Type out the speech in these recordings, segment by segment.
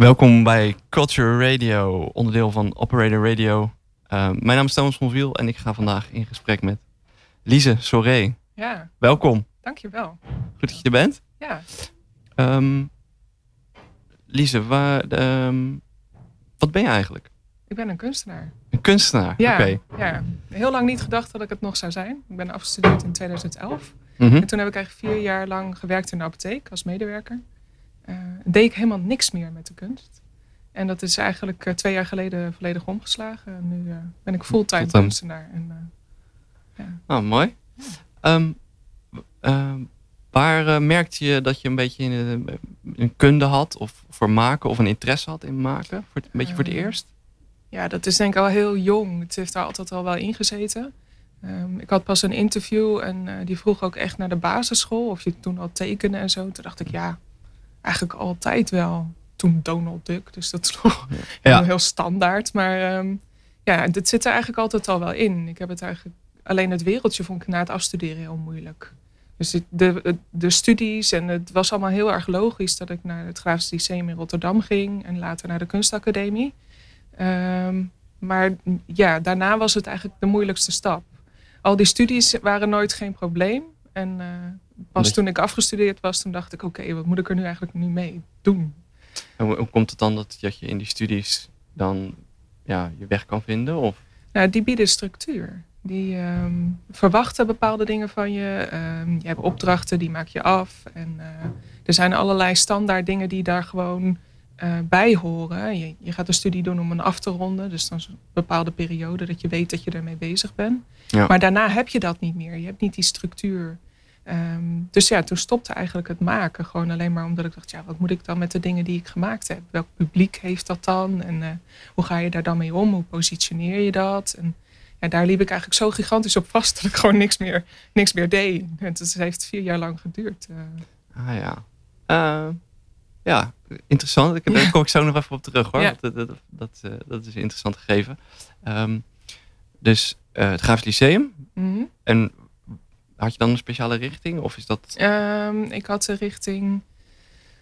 Welkom bij Culture Radio, onderdeel van Operator Radio. Uh, mijn naam is Thomas van Viel en ik ga vandaag in gesprek met Lise Soré. Ja. Welkom. Dankjewel. Goed dat je er bent. Ja. Um, Lise, waar, um, wat ben je eigenlijk? Ik ben een kunstenaar. Een kunstenaar? Ja, Oké. ja. Heel lang niet gedacht dat ik het nog zou zijn. Ik ben afgestudeerd in 2011. Mhm. En toen heb ik eigenlijk vier jaar lang gewerkt in de apotheek als medewerker. Uh, deed ik helemaal niks meer met de kunst. En dat is eigenlijk uh, twee jaar geleden volledig omgeslagen. En nu uh, ben ik fulltime kunstenaar. En, ja. Oh, mooi. Um, waar merkte je dat je een beetje een, een kunde had? Of voor maken? Of een interesse had in maken? Voor, een beetje voor het eerst? Ja, dat is denk ik al heel jong. Het heeft daar altijd al wel in gezeten. Um, ik had pas een interview en uh, die vroeg ook echt naar de basisschool. Of je toen al tekende en zo. Toen dacht ik, ja, eigenlijk altijd wel. Toen Donald Duck, dus dat is nog Ja. heel standaard. Maar um, ja, dit zit er eigenlijk altijd al wel in. Ik heb het eigenlijk, alleen het wereldje vond ik na het afstuderen heel moeilijk. Dus de, de, de studies en het was allemaal heel erg logisch dat ik naar het Grafisch Lyceum in Rotterdam ging. En later naar de kunstacademie. Um, maar ja, daarna was het eigenlijk de moeilijkste stap. Al die studies waren nooit geen probleem. En uh, pas Nee. toen ik afgestudeerd was, toen dacht ik... oké, wat moet ik er nu eigenlijk nu mee doen? En hoe, hoe komt het dan dat, dat je in die studies dan ja, je weg kan vinden? Of? Nou, die bieden structuur. Die um, verwachten bepaalde dingen van je. Um, je hebt opdrachten, die maak je af. En uh, er zijn allerlei standaard dingen die daar gewoon uh, bij horen. Je, je, gaat een studie doen om een af te ronden. Dus dan is een bepaalde periode dat je weet dat je ermee bezig bent. Ja. Maar daarna heb je dat niet meer. Je hebt niet die structuur. Um, dus ja, toen stopte eigenlijk het maken. Gewoon alleen maar omdat ik dacht, ja, wat moet ik dan met de dingen die ik gemaakt heb? Welk publiek heeft dat dan? En uh, hoe ga je daar dan mee om? Hoe positioneer je dat? En ja, daar liep ik eigenlijk zo gigantisch op vast dat ik gewoon niks meer, niks meer deed. En het heeft vier jaar lang geduurd. Uh. Ah ja. Uh, ja, interessant. Ik, daar kom ik zo nog even op terug hoor. Ja. Dat, dat, dat, dat is een interessant gegeven. Um, dus het Grafisch Lyceum. Mm -hmm. En had je dan een speciale richting? Of is dat... Um, ik had de richting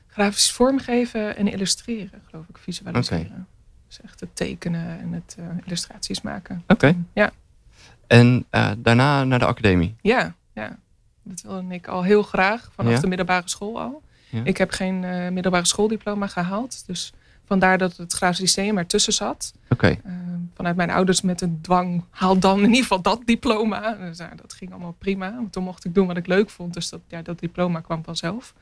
grafisch vormgeven en illustreren, geloof ik. Visualiseren. Okay. Dus echt het tekenen en het uh, illustraties maken. Oké. Okay. Ja. En uh, daarna naar de academie? Ja, ja. Dat wilde ik al heel graag, vanaf Ja? de middelbare school al. Ja. Ik heb geen uh, middelbare schooldiploma gehaald. Dus vandaar dat het grafisch lyceum ertussen zat. Uh, vanuit mijn ouders met een dwang, haal dan in ieder geval dat diploma. Dus, nou, dat ging allemaal prima. Want toen mocht ik doen wat ik leuk vond. Dus dat, ja, dat diploma kwam vanzelf.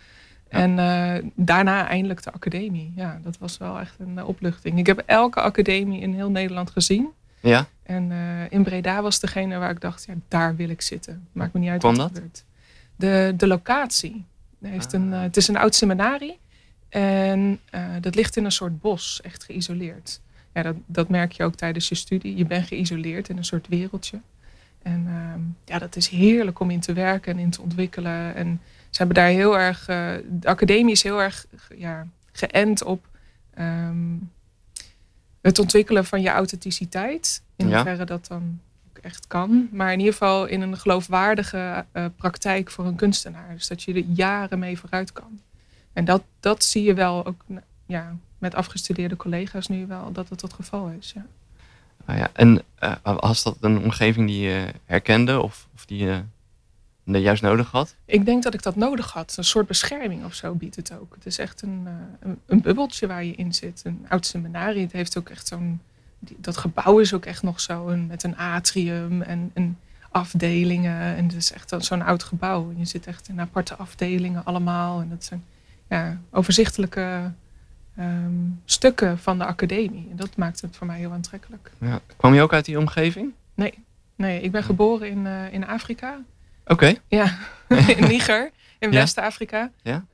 Ja. En uh, daarna eindelijk de academie. Ja, dat was wel echt een uh, opluchting. Ik heb elke academie in heel Nederland gezien. Ja? En in Breda was degene waar ik dacht, ja, daar wil ik zitten. Maakt me niet uit Kwam wat dat? gebeurt. De, de locatie. Heeft Ah. een, het is een oud seminarie. En uh, dat ligt in een soort bos, echt geïsoleerd. Ja, dat, dat merk je ook tijdens je studie. Je bent geïsoleerd in een soort wereldje. En uh, ja, dat is heerlijk om in te werken en in te ontwikkelen. En ze hebben daar heel erg... Uh, de academie is heel erg ja, geënt op... Um, het ontwikkelen van je authenticiteit. In Ja. hoeverre dat dan ook echt kan. Maar in ieder geval in een geloofwaardige uh, praktijk voor een kunstenaar. Dus dat je er jaren mee vooruit kan. En dat, dat zie je wel ook ja, met afgestudeerde collega's nu wel, dat het het geval is. Ja. Ah, ja. En uh, was dat een omgeving die je herkende of, of die je uh, juist nodig had? Ik denk dat ik dat nodig had. Een soort bescherming of zo biedt het ook. Het is echt een, uh, een, een, bubbeltje waar je in zit. Een oud seminarie. Het heeft ook echt zo'n... Dat gebouw is ook echt nog zo een, met een atrium en, en afdelingen. En het is echt zo'n oud gebouw. En je zit echt in aparte afdelingen allemaal. En dat zijn ja, overzichtelijke um, stukken van de academie. En dat maakt het voor mij heel aantrekkelijk. Ja. Kwam je ook uit die omgeving? Nee, nee ik ben geboren in, uh, in Afrika. Oké. Okay. Ja, in Niger, in ja. West-Afrika. Ja?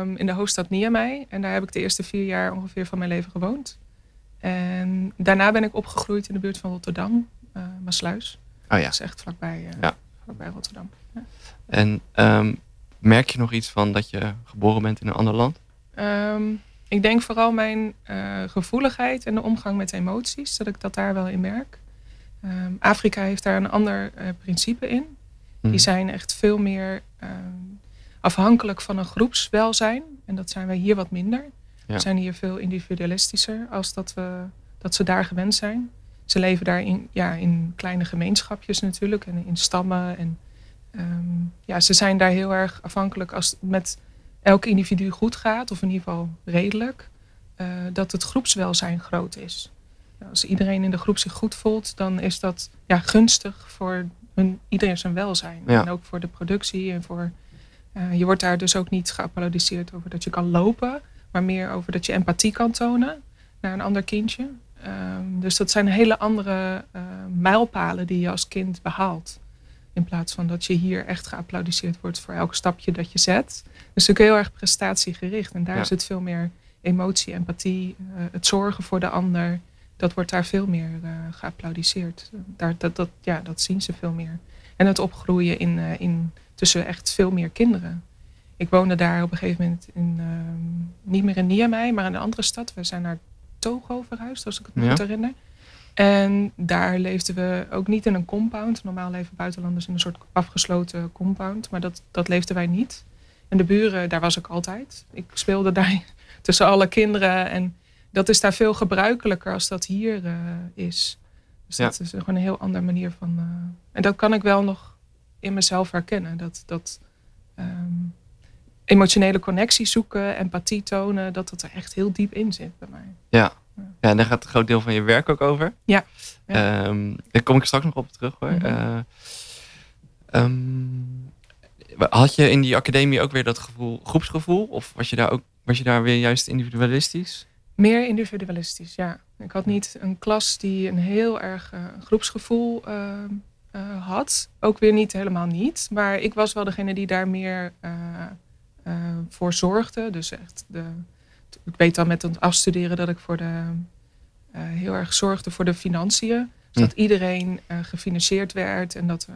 Um, in de hoofdstad Niamey. En daar heb ik de eerste vier jaar ongeveer van mijn leven gewoond. En daarna ben ik opgegroeid in de buurt van Rotterdam, uh, Maasluis. Oh ja. Dat is echt vlakbij, uh, ja. vlakbij Rotterdam. Ja. En um, merk je nog iets van dat je geboren bent in een ander land? Um, ik denk vooral mijn uh, gevoeligheid en de omgang met emoties, dat ik dat daar wel in merk. Um, Afrika heeft daar een ander uh, principe in. Mhm. Die zijn echt veel meer um, afhankelijk van een groepswelzijn. En dat zijn wij hier wat minder. Ja. We zijn hier veel individualistischer als dat, we, dat ze daar gewend zijn. Ze leven daar in, ja, in kleine gemeenschapjes natuurlijk en in stammen. En ehm, ja, ze zijn daar heel erg afhankelijk als het met elk individu goed gaat, of in ieder geval redelijk, uh, dat het groepswelzijn groot is. Als iedereen in de groep zich goed voelt, dan is dat ja, gunstig voor hun, iedereen zijn welzijn. En ook voor de productie en voor. Uh, je wordt daar dus ook niet geapplaudisseerd over dat je kan lopen, maar meer over dat je empathie kan tonen naar een ander kindje. Um, dus dat zijn hele andere uh, mijlpalen die je als kind behaalt. In plaats van dat je hier echt geapplaudisseerd wordt voor elk stapje dat je zet. Dus ook heel erg prestatiegericht. En daar ja. zit veel meer emotie, empathie, uh, het zorgen voor de ander dat wordt daar veel meer uh, geapplaudiseerd. Daar, dat, dat, ja, dat zien ze veel meer. En het opgroeien in, uh, in, tussen echt veel meer kinderen. Ik woonde daar op een gegeven moment in, uh, niet meer in Niamey, maar in een andere stad. We zijn naar Togo verhuisd, als ik het me ja. goed herinner. En daar leefden we ook niet in een compound. Normaal leven buitenlanders in een soort afgesloten compound. Maar dat, dat leefden wij niet. En de buren, daar was ik altijd. Ik speelde daar tussen alle kinderen. En dat is daar veel gebruikelijker als dat hier uh, is. Dus ja. dat is gewoon een heel andere manier van. Uh, en dat kan ik wel nog in mezelf herkennen. Dat, dat um, emotionele connectie zoeken, empathie tonen, dat dat er echt heel diep in zit bij mij. Ja, ja. en daar gaat een groot deel van je werk ook over. Ja. ja. Um, daar kom ik straks nog op terug hoor. Mm -hmm. uh, um, had je in die academie ook weer dat gevoel, groepsgevoel? Of was je daar ook was je daar weer juist individualistisch? Meer individualistisch, ja. Ik had niet een klas die een heel erg uh, groepsgevoel uh, uh, had. Ook weer niet helemaal niet. Maar ik was wel degene die daar meer voor zorgde. Dus echt, de, ik weet dan met het afstuderen dat ik voor de, heel erg zorgde voor de financiën. Dus dat iedereen gefinancierd werd en dat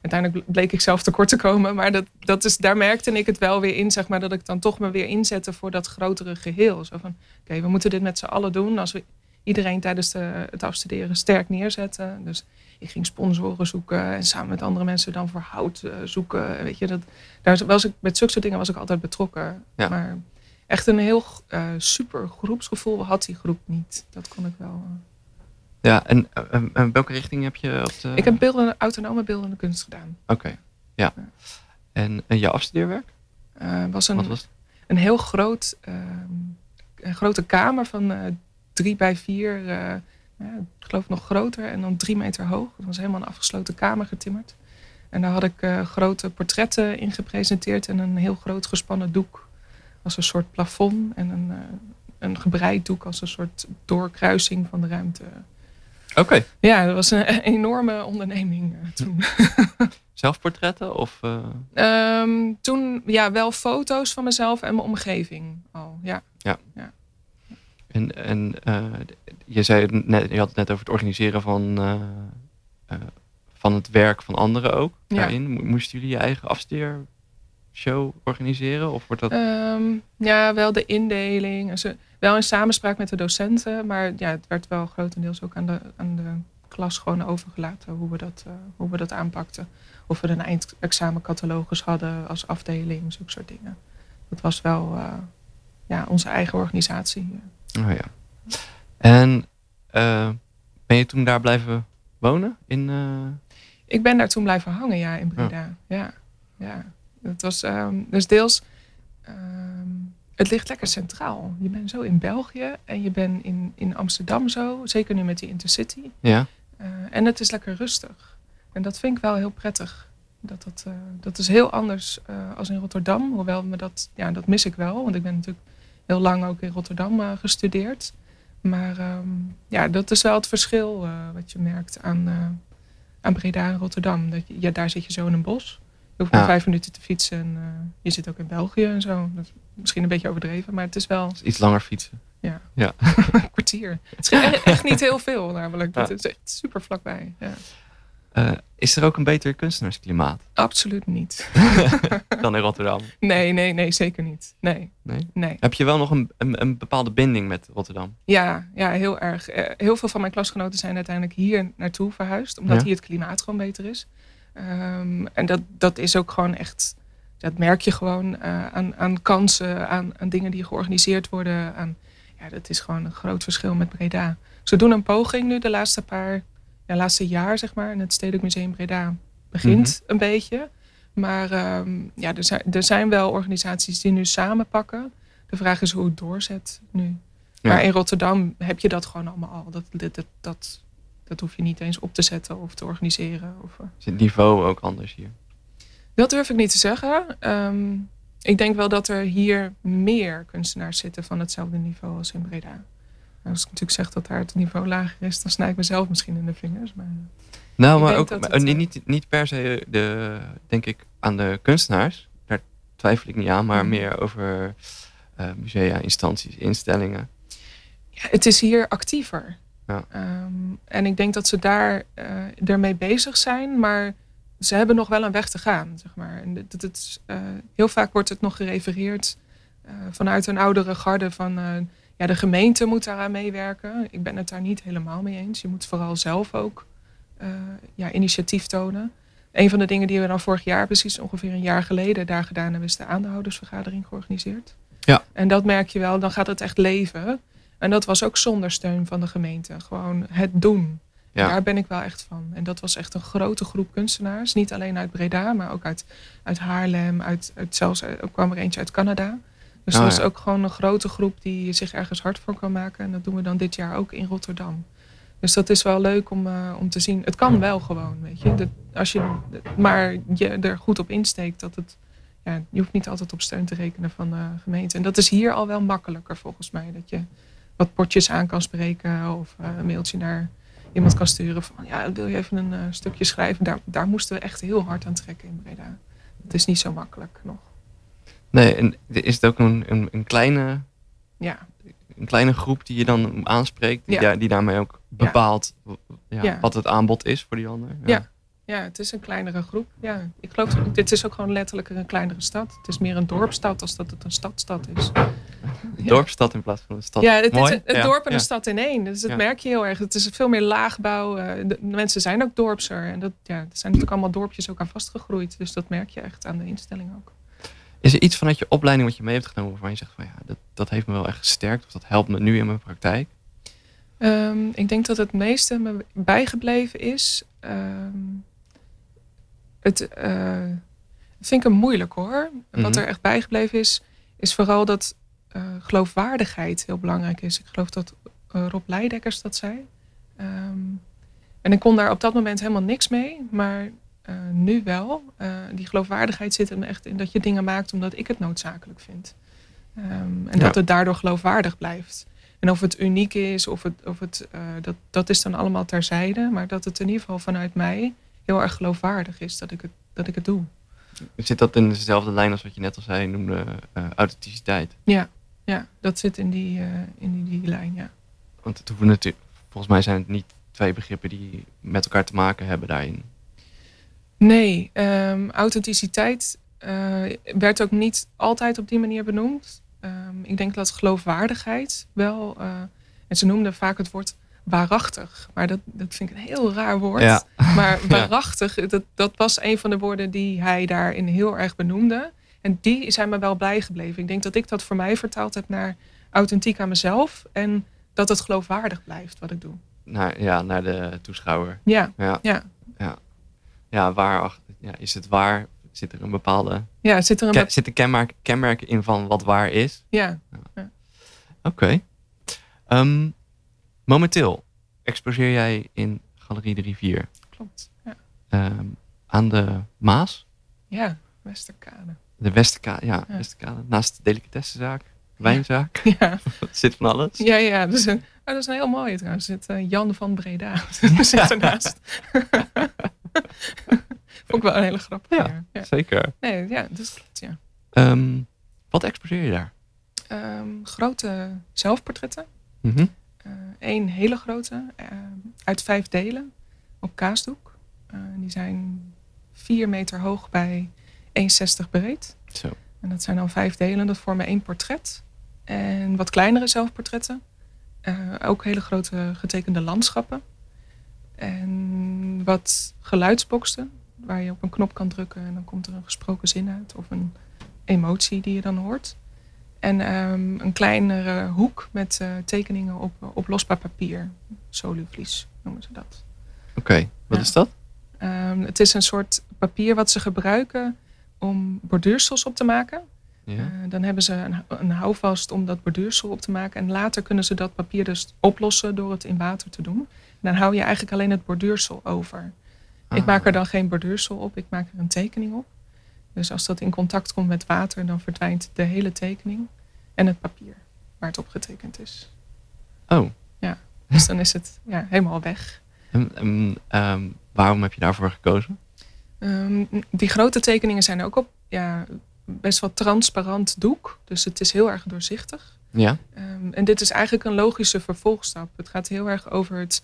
uiteindelijk bleek ik zelf tekort te komen. Maar dat, dat is, daar merkte ik het wel weer in, zeg maar, dat ik dan toch me weer inzette voor dat grotere geheel. Zo van, oké, okay, we moeten dit met z'n allen doen. Als we iedereen tijdens de, het afstuderen sterk neerzetten. Dus ik ging sponsoren zoeken en samen met andere mensen dan voor hout uh, zoeken. Weet je, dat, daar was ik, met zulke soort dingen was ik altijd betrokken. Ja. Maar echt een heel uh, super groepsgevoel had die groep niet. Dat kon ik wel. Uh, ja, en, en, en, welke richting heb je op de... Ik heb beeldende, autonome beeldende kunst gedaan. Oké, okay. ja. ja. En, en je afstudeerwerk? Uh, was een, was een heel groot, uh, een grote kamer van drie bij vier, ja, ik geloof nog groter en dan drie meter hoog. Het was helemaal een afgesloten kamer getimmerd. En daar had ik grote portretten in gepresenteerd en een heel groot gespannen doek als een soort plafond en een, een gebreid doek als een soort doorkruising van de ruimte. Oké. Okay. Ja, dat was een enorme onderneming uh, toen. Zelfportretten? Of, uh... um, toen ja, wel foto's van mezelf en mijn omgeving al. Ja. ja. ja. En, en uh, je, zei net, je had het net over het organiseren van, uh, van het werk van anderen ook. Ja. Daarin. Moesten jullie je eigen afstudeershow organiseren? Of wordt dat... Um, ja, wel de indeling. Dus, wel in samenspraak met de docenten, maar ja, het werd wel grotendeels ook aan de, aan de klas gewoon overgelaten hoe we, dat, uh, hoe we dat aanpakten. Of we een eindexamencatalogus hadden als afdeling, zulke soort dingen. Dat was wel uh, ja, onze eigen organisatie. Oh ja. En uh, ben je toen daar blijven wonen? In, Ik ben daar toen blijven hangen, ja, in Breda. Oh. Ja, ja. Het was um, dus deels um, het ligt lekker centraal. Je bent zo in België en je bent in, in Amsterdam zo. Zeker nu met die Intercity. Ja. Uh, en het is lekker rustig. En dat vind ik wel heel prettig. Dat, dat, uh, dat is heel anders uh, als in Rotterdam. Hoewel me dat, ja, dat mis ik wel. Want ik ben natuurlijk heel lang ook in Rotterdam gestudeerd. Maar um, ja, dat is wel het verschil wat je merkt aan, aan Breda en Rotterdam. Dat je, ja, daar zit je zo in een bos. Je hoeft maar ja. vijf minuten te fietsen. En, uh, je zit ook in België en zo. Dat is misschien een beetje overdreven, maar het is wel... Iets langer fietsen. Ja, ja. een kwartier. Het is echt, echt niet heel veel namelijk. Ja. Het is echt super vlakbij. Ja. Uh, is er ook een beter kunstenaarsklimaat? Absoluut niet. Dan in Rotterdam? Nee, nee, nee, zeker niet. Nee. nee? nee. Heb je wel nog een, een, een, bepaalde binding met Rotterdam? Ja, ja heel erg. Uh, heel veel van mijn klasgenoten zijn uiteindelijk hier naartoe verhuisd. Omdat ja. hier het klimaat gewoon beter is. Um, en dat, dat is ook gewoon echt dat merk je gewoon aan, aan kansen, aan, aan dingen die georganiseerd worden. Aan, ja, dat is gewoon een groot verschil met Breda. Ze doen een poging nu de laatste paar, ja, laatste jaar zeg maar. En het Stedelijk Museum Breda begint mhm. een beetje. Maar ehm, ja, er zijn, er zijn wel organisaties die nu samenpakken. De vraag is hoe het doorzet nu. Maar in Rotterdam heb je dat gewoon allemaal al. Dat, dat, dat, dat, hoef je niet eens op te zetten of te organiseren. Of, eh. Is het niveau ook anders hier? Dat durf ik niet te zeggen. Ehm, ik denk wel dat er hier meer kunstenaars zitten van hetzelfde niveau als in Breda. Als ik natuurlijk zeg dat daar het niveau lager is, dan snij ik mezelf misschien in de vingers. Maar nou, maar ook maar, niet, niet per se de, denk ik, aan de kunstenaars. Daar twijfel ik niet aan, maar mm. meer over uh, musea, instanties, instellingen. Ja, het is hier actiever. Ja. Ehm, en ik denk dat ze daar uh, ermee bezig zijn, maar ze hebben nog wel een weg te gaan. Zeg maar. En uh, heel vaak wordt het nog gerefereerd vanuit een oudere garde van ja, de gemeente moet daaraan meewerken. Ik ben het daar niet helemaal mee eens. Je moet vooral zelf ook ja, initiatief tonen. Een van de dingen die we dan vorig jaar, precies ongeveer een jaar geleden, daar gedaan hebben, is de aandeelhoudersvergadering georganiseerd. Ja. En dat merk je wel, dan gaat het echt leven. En dat was ook zonder steun van de gemeente. Gewoon het doen. Ja. Daar ben ik wel echt van. En dat was echt een grote groep kunstenaars. Niet alleen uit Breda, maar ook uit, uit Haarlem. Uit, uit zelfs er eh, kwam er eentje uit Canada. Dus oh, dat was ook gewoon een grote groep die zich ergens hard voor kan maken. En dat doen we dan dit jaar ook in Rotterdam. Dus dat is wel leuk om, uh, om te zien. Het kan wel gewoon, weet je. Dat, als je maar je er goed op insteekt dat het... Ja, je hoeft niet altijd op steun te rekenen van de gemeente. En dat is hier al wel makkelijker volgens mij. Dat je wat potjes aan kan spreken of uh, een mailtje naar iemand kan sturen van... Ja, wil je even een uh, stukje schrijven? Daar, daar moesten we echt heel hard aan trekken in Breda. Het is niet zo makkelijk nog. Nee, en is het ook een, een, een kleine... Ja, een kleine groep die je dan aanspreekt, die, ja. die daarmee ook bepaalt ja. wat het aanbod is voor die ander. Ja. Ja. het is een kleinere groep. Ja, ik geloof, dit is ook gewoon letterlijk een kleinere stad. Het is meer een dorpstad als dat het een stadstad is. Een dorpstad in plaats van een stad. Ja, het is het dorp en een stad in één. Dus dat merk je heel erg. Het is veel meer laagbouw. Eh, de mensen zijn ook dorpser. En dat, ja, er zijn natuurlijk allemaal dorpjes ook aan vastgegroeid. Dus dat merk je echt aan de instelling ook. Is er iets vanuit je opleiding wat je mee hebt genomen waarvan je zegt van ja, dat, dat heeft me wel echt gesterkt of dat helpt me nu in mijn praktijk? Um, ik denk dat het meeste me bijgebleven is. Um, het uh, vind ik hem moeilijk hoor. Wat mhm. er echt bijgebleven is, is vooral dat uh, geloofwaardigheid heel belangrijk is. Ik geloof dat uh, Rob Leidekkers dat zei. Um, en ik kon daar op dat moment helemaal niks mee. Maar nu wel. Die geloofwaardigheid zit hem echt in dat je dingen maakt omdat ik het noodzakelijk vind. Um, en dat het daardoor geloofwaardig blijft. En of het uniek is, of het, of het, uh, dat, dat is dan allemaal terzijde. Maar dat het in ieder geval vanuit mij heel erg geloofwaardig is dat ik het, dat ik het doe. Zit dat in dezelfde lijn als wat je net al zei, noemde authenticiteit? Ja, ja, dat zit in die, in die, die lijn, ja. Want het hoeven natuurlijk, volgens mij zijn het niet twee begrippen die met elkaar te maken hebben daarin. Nee, um, authenticiteit uh, werd ook niet altijd op die manier benoemd. Um, ik denk dat geloofwaardigheid wel. En ze noemden vaak het woord waarachtig. Maar dat, dat vind ik een heel raar woord. Ja. Maar waarachtig, dat, dat was een van de woorden die hij daarin heel erg benoemde. En die zijn me wel bijgebleven. Ik denk dat ik dat voor mij vertaald heb naar authentiek aan mezelf. En dat het geloofwaardig blijft wat ik doe. Naar, ja, naar de toeschouwer. Ja, ja. ja ja, waar ja, is het waar? Zit er een bepaalde. Ja, zit er een. zit kenmerk, kenmerken in van wat waar is? Ja. ja. Oké. Ehm, momenteel exposeer jij in Galerie de Rivier. Klopt. Ja. Ehm, aan de Maas? Ja, Westerkade. De Westerkade, ja, ja. Westerkade. Naast de delicatessenzaak, wijnzaak. Ja. zit van alles. Ja, ja. Dat is een, oh, dat is een heel mooi trouwens. Er zit uh, Jan van Breda. zit ernaast. Vond ik wel een hele grap. Ja, ja, zeker. Nee, ja, dus ja. Um, wat exposeer je daar? Um, grote zelfportretten. Mm -hmm. Eén hele grote, uh, uit vijf delen, op kaasdoek. Uh, die zijn vier meter hoog bij 1,60 breed. Zo. En dat zijn dan vijf delen, dat vormen één portret. En wat kleinere zelfportretten. Uh, ook hele grote getekende landschappen. En wat geluidsboxen waar je op een knop kan drukken en dan komt er een gesproken zin uit of een emotie die je dan hoort. En ehm, een kleinere hoek met uh, tekeningen op, op losbaar papier. Soluvlies noemen ze dat. Oké, wat is dat? Um, het is een soort papier wat ze gebruiken om borduursels op te maken. Ja. Uh, dan hebben ze een, een, houvast om dat borduursel op te maken. En later kunnen ze dat papier dus oplossen door het in water te doen. En dan hou je eigenlijk alleen het borduursel over. Ik ah. maak er dan geen borduursel op, ik maak er een tekening op. Dus als dat in contact komt met water, dan verdwijnt de hele tekening en het papier waar het op getekend is. Oh. Ja, dus dan is het ja, helemaal weg. En, ehm, waarom heb je daarvoor gekozen? Um, die grote tekeningen zijn ook op ja, best wel transparant doek. Dus het is heel erg doorzichtig. Ja. Um, en dit is eigenlijk een logische vervolgstap. Het gaat heel erg over het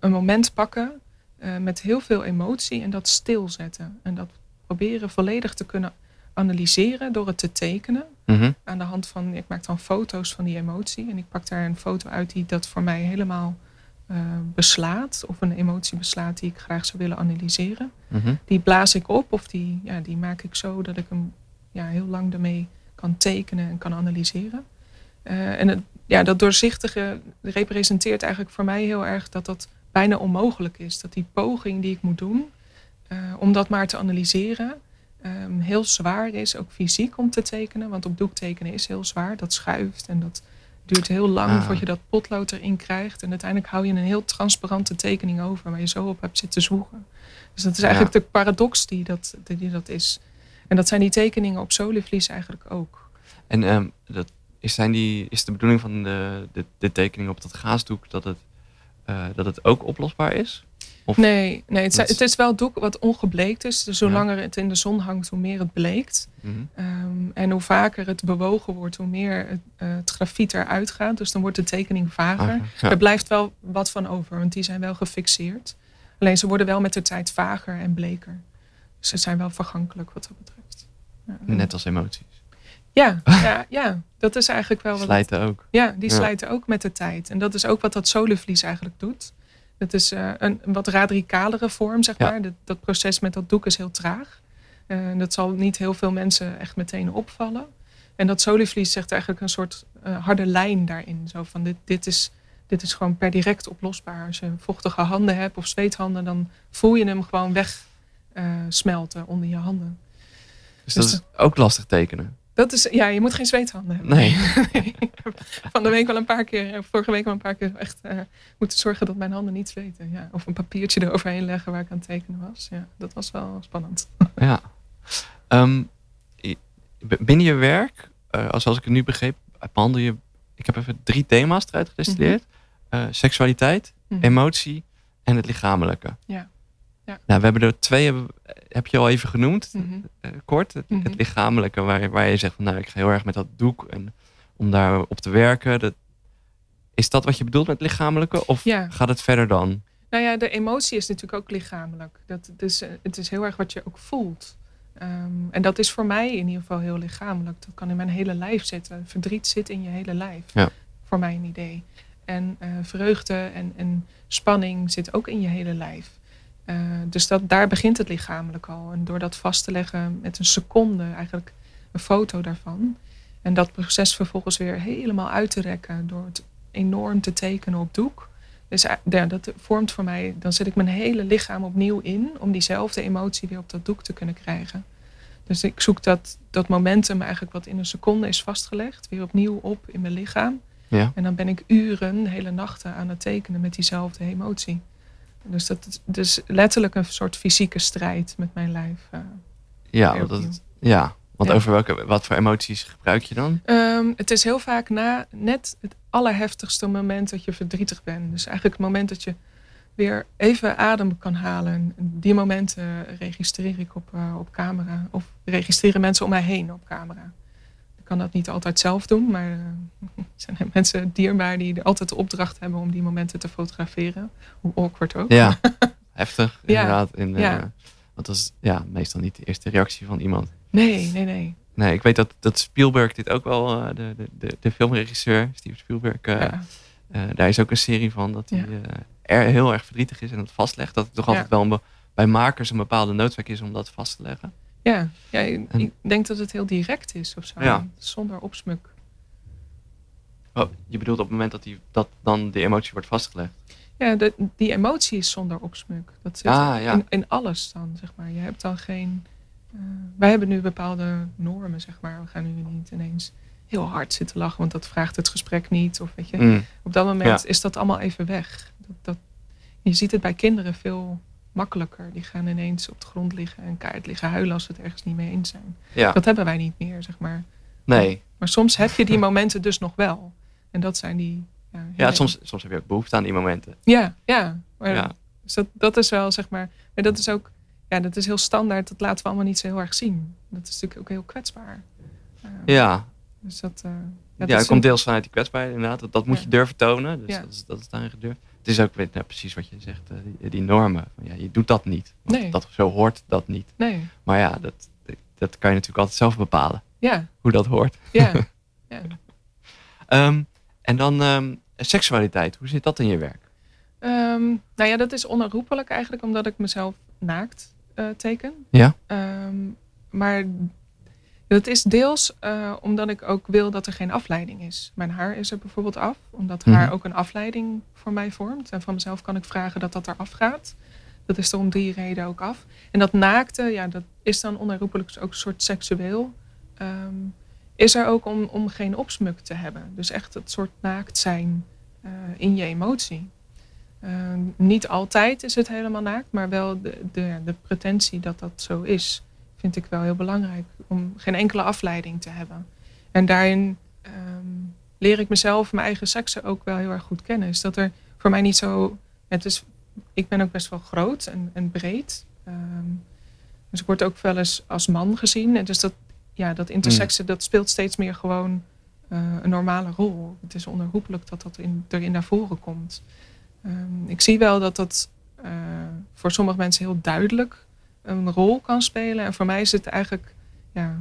een moment pakken uh, met heel veel emotie en dat stilzetten. En dat proberen volledig te kunnen analyseren door het te tekenen. Mhm. Aan de hand van, ik maak dan foto's van die emotie. En ik pak daar een foto uit die dat voor mij helemaal uh, beslaat. Of een emotie beslaat die ik graag zou willen analyseren. Mhm. Die blaas ik op of die, ja, die maak ik zo dat ik hem ja, heel lang ermee kan tekenen en kan analyseren. Uh, en het, ja, dat doorzichtige representeert eigenlijk voor mij heel erg dat dat bijna onmogelijk is. Dat die poging die ik moet doen om dat maar te analyseren um, heel zwaar is, ook fysiek om te tekenen. Want op doek tekenen is heel zwaar. Dat schuift en dat duurt heel lang ah. voordat je dat potlood erin krijgt. En uiteindelijk hou je een heel transparante tekening over waar je zo op hebt zitten zwoegen. Dus dat is eigenlijk de paradox die dat, die dat is. En dat zijn die tekeningen op solivlies eigenlijk ook. En um, dat, is, zijn die, is de bedoeling van de, de, de tekening op dat gaasdoek dat het, uh, dat het ook oplosbaar is? Of nee, nee het, het, is wel doek wat ongebleekt is. Dus hoe langer het in de zon hangt, hoe meer het bleekt. Mm um, en hoe vaker het bewogen wordt, hoe meer het, uh, het grafiet eruit gaat. Dus dan wordt de tekening vager. Ja. Er blijft wel wat van over, want die zijn wel gefixeerd. Alleen ze worden wel met de tijd vager en bleker. Dus ze zijn wel vergankelijk wat dat betreft. Ja, Net als emoties. Ja, ja, ja, dat is eigenlijk wel wat. Slijten ook. Ja, die slijten ook met de tijd. En dat is ook wat dat soluvlies eigenlijk doet. Het is uh, een, wat radicalere vorm, zeg maar. Dat, dat, proces met dat doek is heel traag. Uh, dat zal niet heel veel mensen echt meteen opvallen. En dat solivlies zegt eigenlijk een soort uh, harde lijn daarin. Zo van dit, dit, is, dit is gewoon per direct oplosbaar. Als je vochtige handen hebt of zweethanden, dan voel je hem gewoon weg smelten onder je handen. Dus, dus dat is ook lastig tekenen? Dat is, ja, je moet geen zweethanden hebben. Nee. Van de week wel een paar keer, vorige week wel een paar keer echt uh, moeten zorgen dat mijn handen niet zweten. Ja. Of een papiertje eroverheen leggen waar ik aan het tekenen was. Ja, dat was wel spannend. Ja. Um, binnen je werk, uh, zoals ik het nu begreep, behandel je, ik heb even drie thema's eruit gedestilleerd. Mm -hmm. uh, seksualiteit, mm -hmm. emotie en het lichamelijke. Ja. Ja. Nou, we hebben er twee, heb je al even genoemd, mm -hmm. uh, kort. Het, mm -hmm. het, lichamelijke, waar, waar je zegt van nou, ik ga heel erg met dat doek en om daar op te werken. Dat, is dat wat je bedoelt met lichamelijke? Of ja. gaat het verder dan? Nou ja, de emotie is natuurlijk ook lichamelijk. Dat, dus, het is heel erg wat je ook voelt. Um, en dat is voor mij in ieder geval heel lichamelijk. Dat kan in mijn hele lijf zitten. Verdriet zit in je hele lijf. Ja. Voor mij een idee. En uh, vreugde en, en spanning zit ook in je hele lijf. Uh, dus dat, daar begint het lichamelijk al. En door dat vast te leggen met een seconde, eigenlijk een foto daarvan. En dat proces vervolgens weer helemaal uit te rekken door het enorm te tekenen op doek. Dus ja, dat vormt voor mij, dan zet ik mijn hele lichaam opnieuw in om diezelfde emotie weer op dat doek te kunnen krijgen. Dus ik zoek dat, dat momentum eigenlijk wat in een seconde is vastgelegd, weer opnieuw op in mijn lichaam. Ja. En dan ben ik uren, hele nachten aan het tekenen met diezelfde emotie. Dus dat is dus letterlijk een soort fysieke strijd met mijn lijf. Uh, ja, dat, ja, want ja. over welke, wat voor emoties gebruik je dan? Um, het is heel vaak na net het allerheftigste moment dat je verdrietig bent. Dus eigenlijk het moment dat je weer even adem kan halen. Die momenten registreer ik op, uh, op camera. Of registreren mensen om mij heen op camera. Ik kan dat niet altijd zelf doen, maar uh, er zijn mensen dierbaar die altijd de opdracht hebben om die momenten te fotograferen. Hoe awkward ook. Ja, heftig inderdaad. Ja. In, uh, ja. Want dat is ja, meestal niet de eerste reactie van iemand. Nee, nee, nee. Nee, ik weet dat, dat Spielberg dit ook wel, uh, de, de, de filmregisseur, Steven Spielberg, uh, ja. daar is ook een serie van dat hij er heel erg verdrietig is en het vastlegt. Dat het toch altijd wel een bij makers een bepaalde noodzaak is om dat vast te leggen. Ja, ja ik, denk dat het heel direct is of zo. Ja. Zonder opsmuk. Oh, je bedoelt op het moment dat, die, dat dan de emotie wordt vastgelegd? Ja, de, die emotie is zonder opsmuk. Dat zit ah, ja. in, in, alles dan, zeg maar. Je hebt dan geen... Uh, wij hebben nu bepaalde normen, zeg maar. We gaan nu niet ineens heel hard zitten lachen, want dat vraagt het gesprek niet. Of weet je, mm. op dat moment is dat allemaal even weg. Dat, dat, je ziet het bij kinderen veel makkelijker. Die gaan ineens op de grond liggen en kaart liggen huilen als ze het ergens niet mee eens zijn. Ja. Dat hebben wij niet meer, zeg maar. Nee. Maar soms heb je die momenten dus nog wel. En dat zijn die. Ja, ja soms, soms heb je ook behoefte aan die momenten. Ja, ja. Maar ja. Dus dat, dat is wel, zeg maar. Maar dat is ook. Ja, dat is heel standaard. Dat laten we allemaal niet zo heel erg zien. Dat is natuurlijk ook heel kwetsbaar. ja. Dus dat. Uh, ja, het komt deels vanuit die kwetsbaarheid inderdaad. Dat, dat moet je durven tonen. Dus dat, is, dat is gedurfd. Het is ook weet, nou, precies wat je zegt, uh, die, die, normen. Ja, je doet dat niet. Nee. Dat, zo hoort dat niet. Nee. Maar ja, dat, dat kan je natuurlijk altijd zelf bepalen. Ja. Hoe dat hoort. Ja. ja. um, en dan um, seksualiteit. Hoe zit dat in je werk? Um, nou ja, dat is onherroepelijk eigenlijk omdat ik mezelf naakt uh, teken. Ja. maar dat is deels uh, omdat ik ook wil dat er geen afleiding is. Mijn haar is er bijvoorbeeld af, omdat haar mhm. ook een afleiding voor mij vormt. En van mezelf kan ik vragen dat dat eraf gaat. Dat is er om die reden ook af. En dat naakte, ja, dat is dan onherroepelijk ook een soort seksueel. Um, is er ook om, om geen opsmuk te hebben. Dus echt het soort naakt zijn uh, in je emotie. Uh, niet altijd is het helemaal naakt, maar wel de, de, de pretentie dat dat zo is vind ik wel heel belangrijk. Om geen enkele afleiding te hebben. En daarin um, leer ik mezelf, mijn eigen seksen ook wel heel erg goed kennen. Is dat er voor mij niet zo. Het is, ik ben ook best wel groot en, en breed. Um, dus ik word ook wel eens als man gezien. En dus dat, ja, dat interseksen, mm. dat speelt steeds meer gewoon uh, een normale rol. Het is onherroepelijk dat dat in, erin naar voren komt. Um, ik zie wel dat dat uh, voor sommige mensen heel duidelijk een rol kan spelen. En voor mij is het eigenlijk, ja,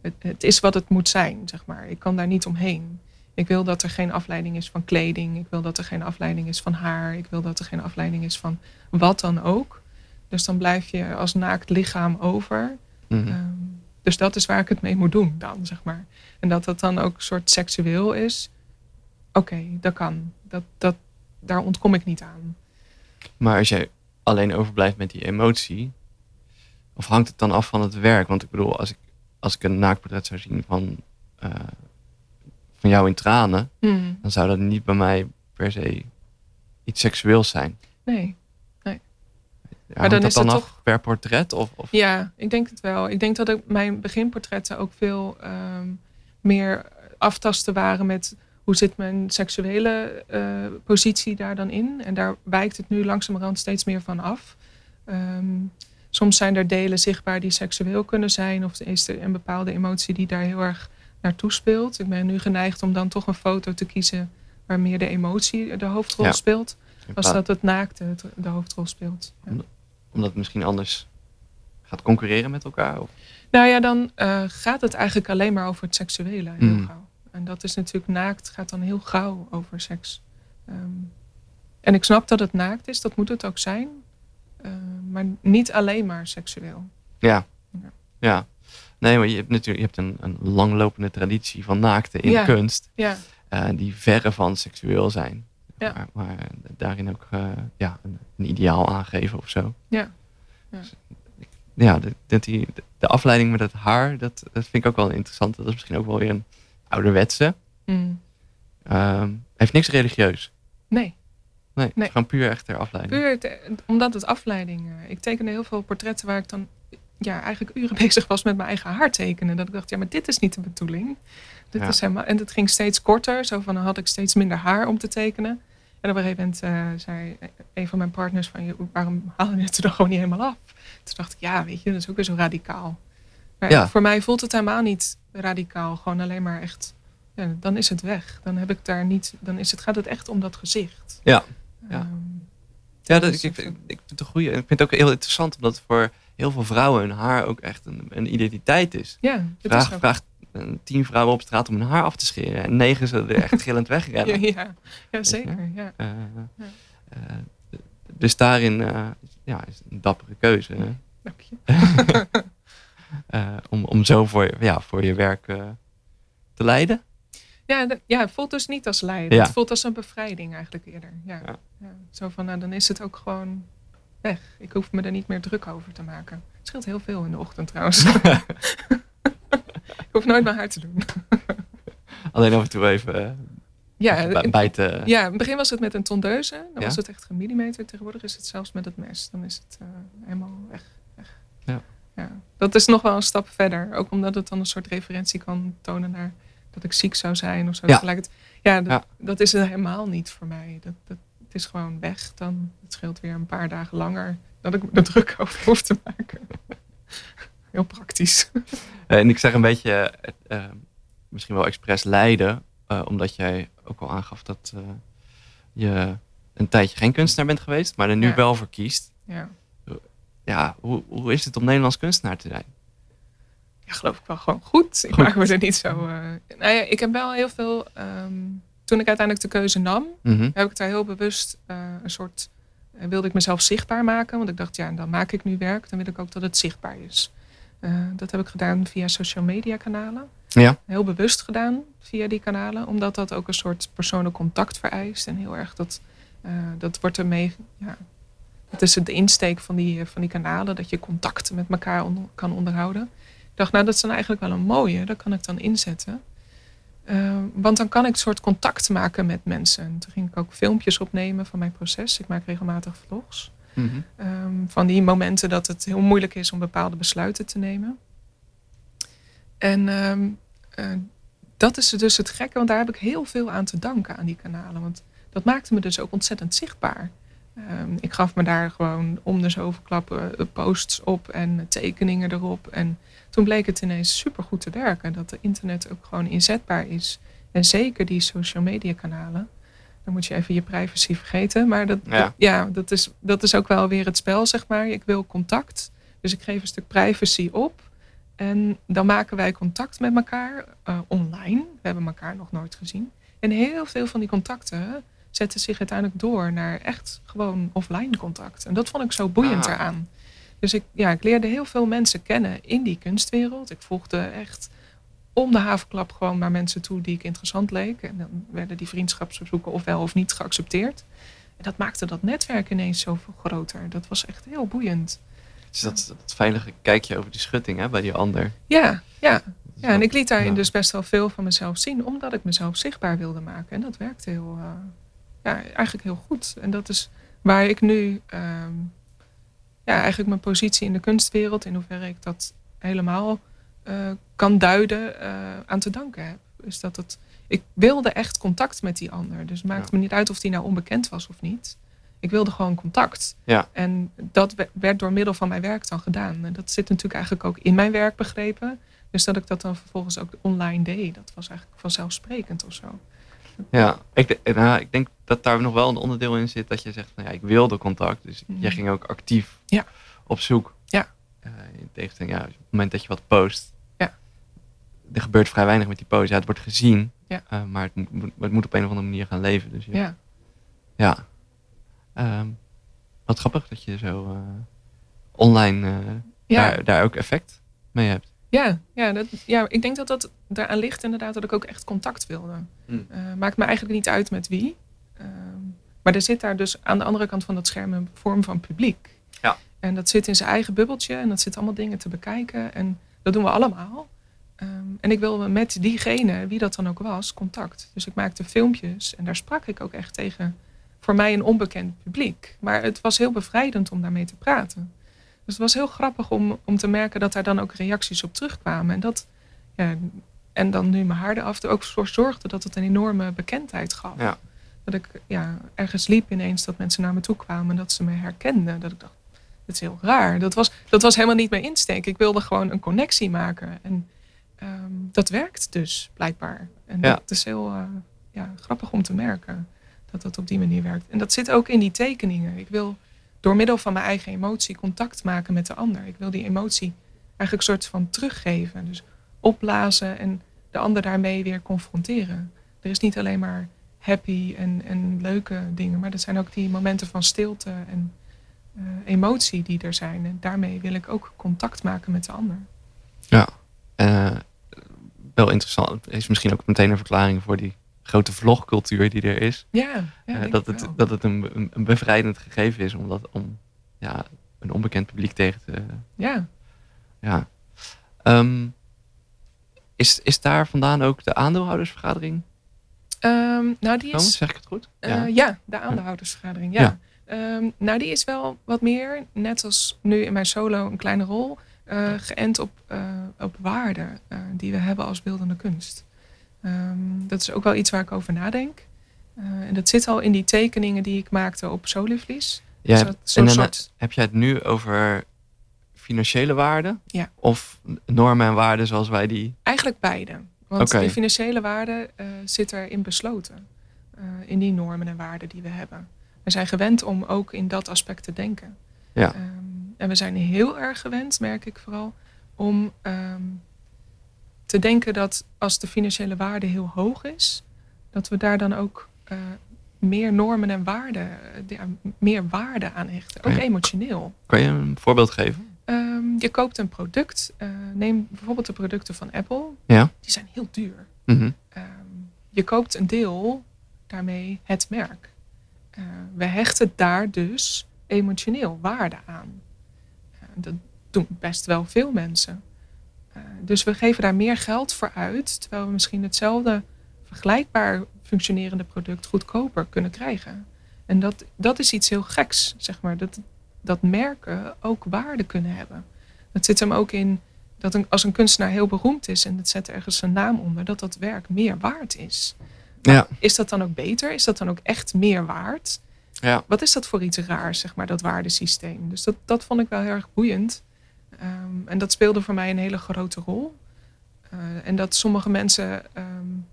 het, het, is wat het moet zijn, zeg maar. Ik kan daar niet omheen. Ik wil dat er geen afleiding is van kleding. Ik wil dat er geen afleiding is van haar. Ik wil dat er geen afleiding is van wat dan ook. Dus dan blijf je als naakt lichaam over. Mhm. Ehm, dus dat is waar ik het mee moet doen dan, zeg maar. En dat dat dan ook een soort seksueel is. Oké, dat kan. Dat, dat, daar ontkom ik niet aan. Maar als jij alleen overblijft met die emotie? Of hangt het dan af van het werk? Want ik bedoel, als ik, als ik een naakportret zou zien van, uh, van jou in tranen, hmm. dan zou dat niet bij mij per se iets seksueels zijn. Nee. nee. maar dan is dat dan af toch... per portret? Of, of, Ja, ik denk het wel. Ik denk dat ik mijn beginportretten ook veel um, meer aftasten waren met hoe zit mijn seksuele uh, positie daar dan in? En daar wijkt het nu langzamerhand steeds meer van af. Um, soms zijn er delen zichtbaar die seksueel kunnen zijn. Of is er een bepaalde emotie die daar heel erg naartoe speelt. Ik ben nu geneigd om dan toch een foto te kiezen waar meer de emotie de hoofdrol speelt. Als dat het naakte de hoofdrol speelt. Ja. Omdat het misschien anders gaat concurreren met elkaar? Of? Nou ja, dan uh, gaat het eigenlijk alleen maar over het seksuele heel mm. gauw. En dat is natuurlijk naakt, gaat dan heel gauw over seks. Um, en ik snap dat het naakt is, dat moet het ook zijn. Uh, maar niet alleen maar seksueel. Ja. ja. ja. Nee, maar je hebt natuurlijk je hebt een, een langlopende traditie van naakte in kunst. Ja. Uh, die verre van seksueel zijn. Ja. Maar, maar daarin ook uh, ja, een, een, ideaal aangeven of zo. Ja. Ja, dus, ja de, die, de afleiding met het haar, dat, dat vind ik ook wel interessant. Dat is misschien ook wel weer een ouderwetse. Mm. Um, heeft niks religieus. Nee. Nee, nee. gewoon puur echt ter afleiding. Puur omdat het afleiding... Uh, ik tekende heel veel portretten waar ik dan ja, eigenlijk uren bezig was met mijn eigen haar tekenen. Dat ik dacht, ja, maar dit is niet de bedoeling. Dit is helemaal, en het ging steeds korter. Zo van, dan had ik steeds minder haar om te tekenen. En op een gegeven moment uh, zei een van mijn partners van, waarom haal je het er dan gewoon niet helemaal af? Toen dacht ik, ja, weet je, dat is ook weer zo radicaal. Maar ja. voor mij voelt het helemaal niet radicaal. Gewoon alleen maar echt, ja, dan is het weg. Dan heb ik daar niet, dan is het, gaat het echt om dat gezicht. Ja, ja. Ehm, ja, dat, ik, ik, ik, vind het een goede. Ik vind het ook heel interessant, omdat voor heel veel vrouwen hun haar ook echt een, een identiteit is. Ja, vraag, is vraag tien vrouwen op straat om hun haar af te scheren. En negen zullen er echt gillend wegrennen. Ja, ja, ja zeker. Ja. Uh, uh, dus daarin ja, is een dappere keuze. Dank je. om, om zo voor, ja, voor je werk te leiden. Ja, ja, het voelt dus niet als lijden. Het voelt als een bevrijding eigenlijk eerder. Ja. ja. Zo van, nou, dan is het ook gewoon weg. Ik hoef me er niet meer druk over te maken. Het scheelt heel veel in de ochtend trouwens. ik hoef nooit mijn haar te doen. Alleen af en toe even uh, ja, bijten. Ja, in het begin was het met een tondeuze. Dan was het echt gemillimeter. Tegenwoordig is het zelfs met het mes. Dan is het uh, helemaal weg. weg. Ja. ja. Dat is nog wel een stap verder. Ook omdat het dan een soort referentie kan tonen naar dat ik ziek zou zijn of zo. Ja, ja, dat, dat is helemaal niet voor mij. Dat, dat, het is gewoon weg. Dan, het scheelt weer een paar dagen langer dat ik me druk over hoef te maken. Heel praktisch. Eh, en ik zeg een beetje, uh, misschien wel expres lijden, uh, omdat jij ook al aangaf dat je een tijdje geen kunstenaar bent geweest, maar er nu wel voor kiest. Ja. Ja, hoe, hoe is het om Nederlands kunstenaar te zijn? Ja, geloof ik wel gewoon goed. Ik maak me er niet zo. Uh, nou ja, ik heb wel heel veel. Um, toen ik uiteindelijk de keuze nam, mm heb ik daar heel bewust uh, een soort. Uh, wilde ik mezelf zichtbaar maken. Want ik dacht, ja, dan maak ik nu werk. Dan wil ik ook dat het zichtbaar is. dat heb ik gedaan via social media kanalen. Ja. Heel bewust gedaan via die kanalen. Omdat dat ook een soort persoonlijk contact vereist. En heel erg dat. dat wordt ermee. Ja, het is de insteek van die, van die kanalen. Dat je contacten met elkaar kan onderhouden dacht, nou, dat is dan eigenlijk wel een mooie. Dat kan ik dan inzetten. Uh, want dan kan ik een soort contact maken met mensen. Toen ging ik ook filmpjes opnemen van mijn proces. Ik maak regelmatig vlogs. Mhm. Ehm, van die momenten dat het heel moeilijk is om bepaalde besluiten te nemen. En ehm, eh, dat is dus het gekke, want daar heb ik heel veel aan te danken aan die kanalen. Want dat maakte me dus ook ontzettend zichtbaar. ik gaf me daar gewoon om de zoveel klappen eh, posts op en tekeningen erop. En toen bleek het ineens supergoed te werken. Dat de internet ook gewoon inzetbaar is. En zeker die social media kanalen. Dan moet je even je privacy vergeten. Maar dat, ja. dat, is, dat is ook wel weer het spel, zeg maar. Ik wil contact. Dus ik geef een stuk privacy op. En dan maken wij contact met elkaar uh, online. We hebben elkaar nog nooit gezien. En heel veel van die contacten zetten zich uiteindelijk door naar echt gewoon offline contact. En dat vond ik zo boeiend ah. eraan. Dus ik, ja, ik leerde heel veel mensen kennen in die kunstwereld. Ik volgde echt om de havenklap gewoon naar mensen toe die ik interessant leek. En dan werden die vriendschapsverzoeken ofwel of niet geaccepteerd. En dat maakte dat netwerk ineens zoveel groter. Dat was echt heel boeiend. Dus dat, dat veilige kijkje over die schutting hè, bij die ander. Ja, ja. ja en ik liet daarin dus best wel veel van mezelf zien. Omdat ik mezelf zichtbaar wilde maken. En dat werkte heel, uh, ja, eigenlijk heel goed. En dat is waar ik nu... Ehm, ja, eigenlijk mijn positie in de kunstwereld, in hoeverre ik dat helemaal uh, kan duiden, uh, aan te danken heb. Dus dat het, ik wilde echt contact met die ander. Dus het maakte me niet uit of die nou onbekend was of niet. Ik wilde gewoon contact. Ja. En dat werd door middel van mijn werk dan gedaan. En dat zit natuurlijk eigenlijk ook in mijn werk begrepen. Dus dat ik dat dan vervolgens ook online deed, dat was eigenlijk vanzelfsprekend of zo. Ja, ik, nou, ik denk dat daar nog wel een onderdeel in zit dat je zegt, nou ja, ik wilde contact. Dus mm. jij ging ook actief ja. op zoek. Ja. Uh, in tegenstelling, ja, op het moment dat je wat post, ja. er gebeurt vrij weinig met die post. Ja, het wordt gezien, ja. Uh, maar het moet, het moet op een of andere manier gaan leven. Dus ja. Ja. Um, wat grappig dat je zo uh, online daar, daar ook effect mee hebt. Ja, ja, dat, ja, ik denk dat dat daaraan ligt inderdaad dat ik ook echt contact wilde. Hmm. Uh, maakt me eigenlijk niet uit met wie. Uh, maar er zit daar dus aan de andere kant van dat scherm een vorm van publiek. Ja. En dat zit in zijn eigen bubbeltje en dat zit allemaal dingen te bekijken. En dat doen we allemaal. Um, en ik wilde met diegene, wie dat dan ook was, contact. Dus ik maakte filmpjes en daar sprak ik ook echt tegen voor mij een onbekend publiek. Maar het was heel bevrijdend om daarmee te praten. Dus het was heel grappig om, om te merken dat daar dan ook reacties op terugkwamen. En, dat, ja, en dan nu mijn haar eraf, er ook voor zorgde dat het een enorme bekendheid gaf. Ja. Dat ik ja, ergens liep ineens dat mensen naar me toe kwamen en dat ze me herkenden. Dat ik dacht, dat is heel raar. Dat was, dat was helemaal niet mijn insteek. Ik wilde gewoon een connectie maken. En um, dat werkt dus blijkbaar. En ja. dat is heel uh, ja, grappig om te merken dat dat op die manier werkt. En dat zit ook in die tekeningen. Ik wil door middel van mijn eigen emotie contact maken met de ander. Ik wil die emotie eigenlijk een soort van teruggeven. Dus opblazen en de ander daarmee weer confronteren. Er is niet alleen maar happy en, en leuke dingen. Maar er zijn ook die momenten van stilte en uh, emotie die er zijn. En daarmee wil ik ook contact maken met de ander. Ja, uh, wel interessant. Is misschien ook meteen een verklaring voor die grote vlogcultuur die er is. Ja, ja uh, dat, het, dat het een, een, bevrijdend gegeven is om, dat, om ja, een onbekend publiek tegen te... Ja. Ja. Um, is, is daar vandaan ook de aandeelhoudersvergadering? Um, nou, die is. zeg ik het goed? Uh, ja. ja. de aandeelhoudersvergadering. Ja. ja. Um, nou, die is wel wat meer, net als nu in mijn solo, een kleine rol. Uh, geënt op, uh, op waarden die we hebben als beeldende kunst. Um, dat is ook wel iets waar ik over nadenk. en dat zit al in die tekeningen die ik maakte op Solivlies. Ja, dus en dan soort... heb jij het nu over financiële waarden? Ja. Of normen en waarden zoals wij die... Eigenlijk beide. Want okay. de financiële waarde uh, zit erin besloten. Uh, in die normen en waarden die we hebben. We zijn gewend om ook in dat aspect te denken. Ja. Um, en we zijn heel erg gewend, merk ik vooral, om um, te denken dat als de financiële waarde heel hoog is, dat we daar dan ook uh, meer normen en waarden, meer waarde aan hechten. Ook emotioneel. Kan je een voorbeeld geven? Um, je koopt een product. Uh, neem bijvoorbeeld de producten van Apple. Ja. Die zijn heel duur. Mm -hmm. um, je koopt een deel, daarmee het merk. Uh, we hechten daar dus emotioneel waarde aan. Uh, dat doen best wel veel mensen. Dus we geven daar meer geld voor uit, terwijl we misschien hetzelfde vergelijkbaar functionerende product goedkoper kunnen krijgen. En dat, dat is iets heel geks, zeg maar. Dat, dat merken ook waarde kunnen hebben. Het zit hem ook in dat een, als een kunstenaar heel beroemd is en het zet ergens zijn naam onder, dat dat werk meer waard is. Ja. Is dat dan ook beter? Is dat dan ook echt meer waard? Ja. Wat is dat voor iets raars, zeg maar, dat waardesysteem? Dus dat, dat vond ik wel heel erg boeiend. Um, en dat speelde voor mij een hele grote rol. Uh, en dat sommige mensen um,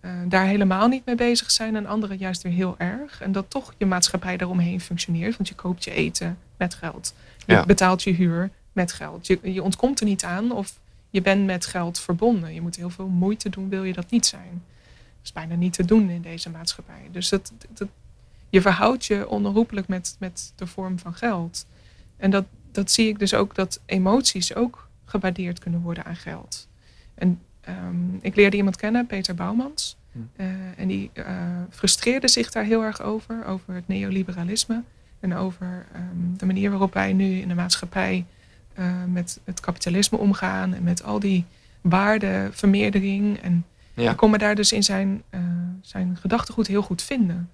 uh, daar helemaal niet mee bezig zijn en anderen juist weer heel erg. En dat toch je maatschappij daaromheen functioneert. Want je koopt je eten met geld. Je ja. betaalt je huur met geld. Je, je ontkomt er niet aan of je bent met geld verbonden. Je moet heel veel moeite doen, wil je dat niet zijn. Dat is bijna niet te doen in deze maatschappij. Dus dat, dat, je verhoudt je onherroepelijk met, met de vorm van geld. En dat, dat zie ik dus ook dat emoties ook gewaardeerd kunnen worden aan geld. En um, ik leerde iemand kennen, Peter Bouwmans. Uh, en die uh, frustreerde zich daar heel erg over, over het neoliberalisme. En over um, de manier waarop wij nu in de maatschappij uh, met het kapitalisme omgaan. En met al die waardevermeerdering. En ja. ik kon me daar dus in zijn, zijn gedachtegoed heel goed vinden.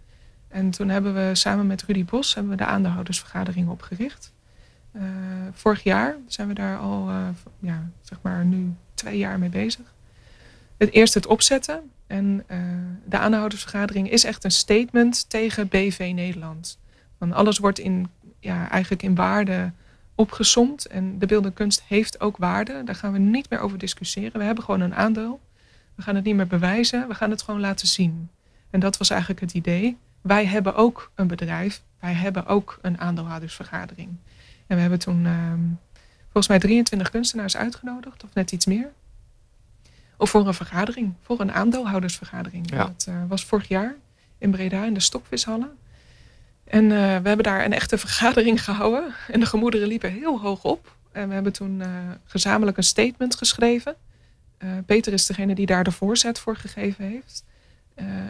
En toen hebben we samen met Rudy Bos hebben we de aandeelhoudersvergadering opgericht. Vorig jaar zijn we daar al, ja, zeg maar nu twee jaar mee bezig. Het eerst het opzetten. En uh, de aandeelhoudersvergadering is echt een statement tegen BV Nederland. Want alles wordt in, ja, eigenlijk in waarde opgesomd. En de beeldende kunst heeft ook waarde. Daar gaan we niet meer over discussiëren. We hebben gewoon een aandeel. We gaan het niet meer bewijzen. We gaan het gewoon laten zien. En dat was eigenlijk het idee. Wij hebben ook een bedrijf. Wij hebben ook een aandeelhoudersvergadering. En we hebben toen uh, volgens mij 23 kunstenaars uitgenodigd. Of net iets meer. Of voor een vergadering, voor een aandeelhoudersvergadering. Ja. Dat uh, was vorig jaar in Breda in de Stokvishallen. En uh, we hebben daar een echte vergadering gehouden. En de gemoederen liepen heel hoog op. En we hebben toen uh, gezamenlijk een statement geschreven. Peter is degene die daar de voorzet voor gegeven heeft.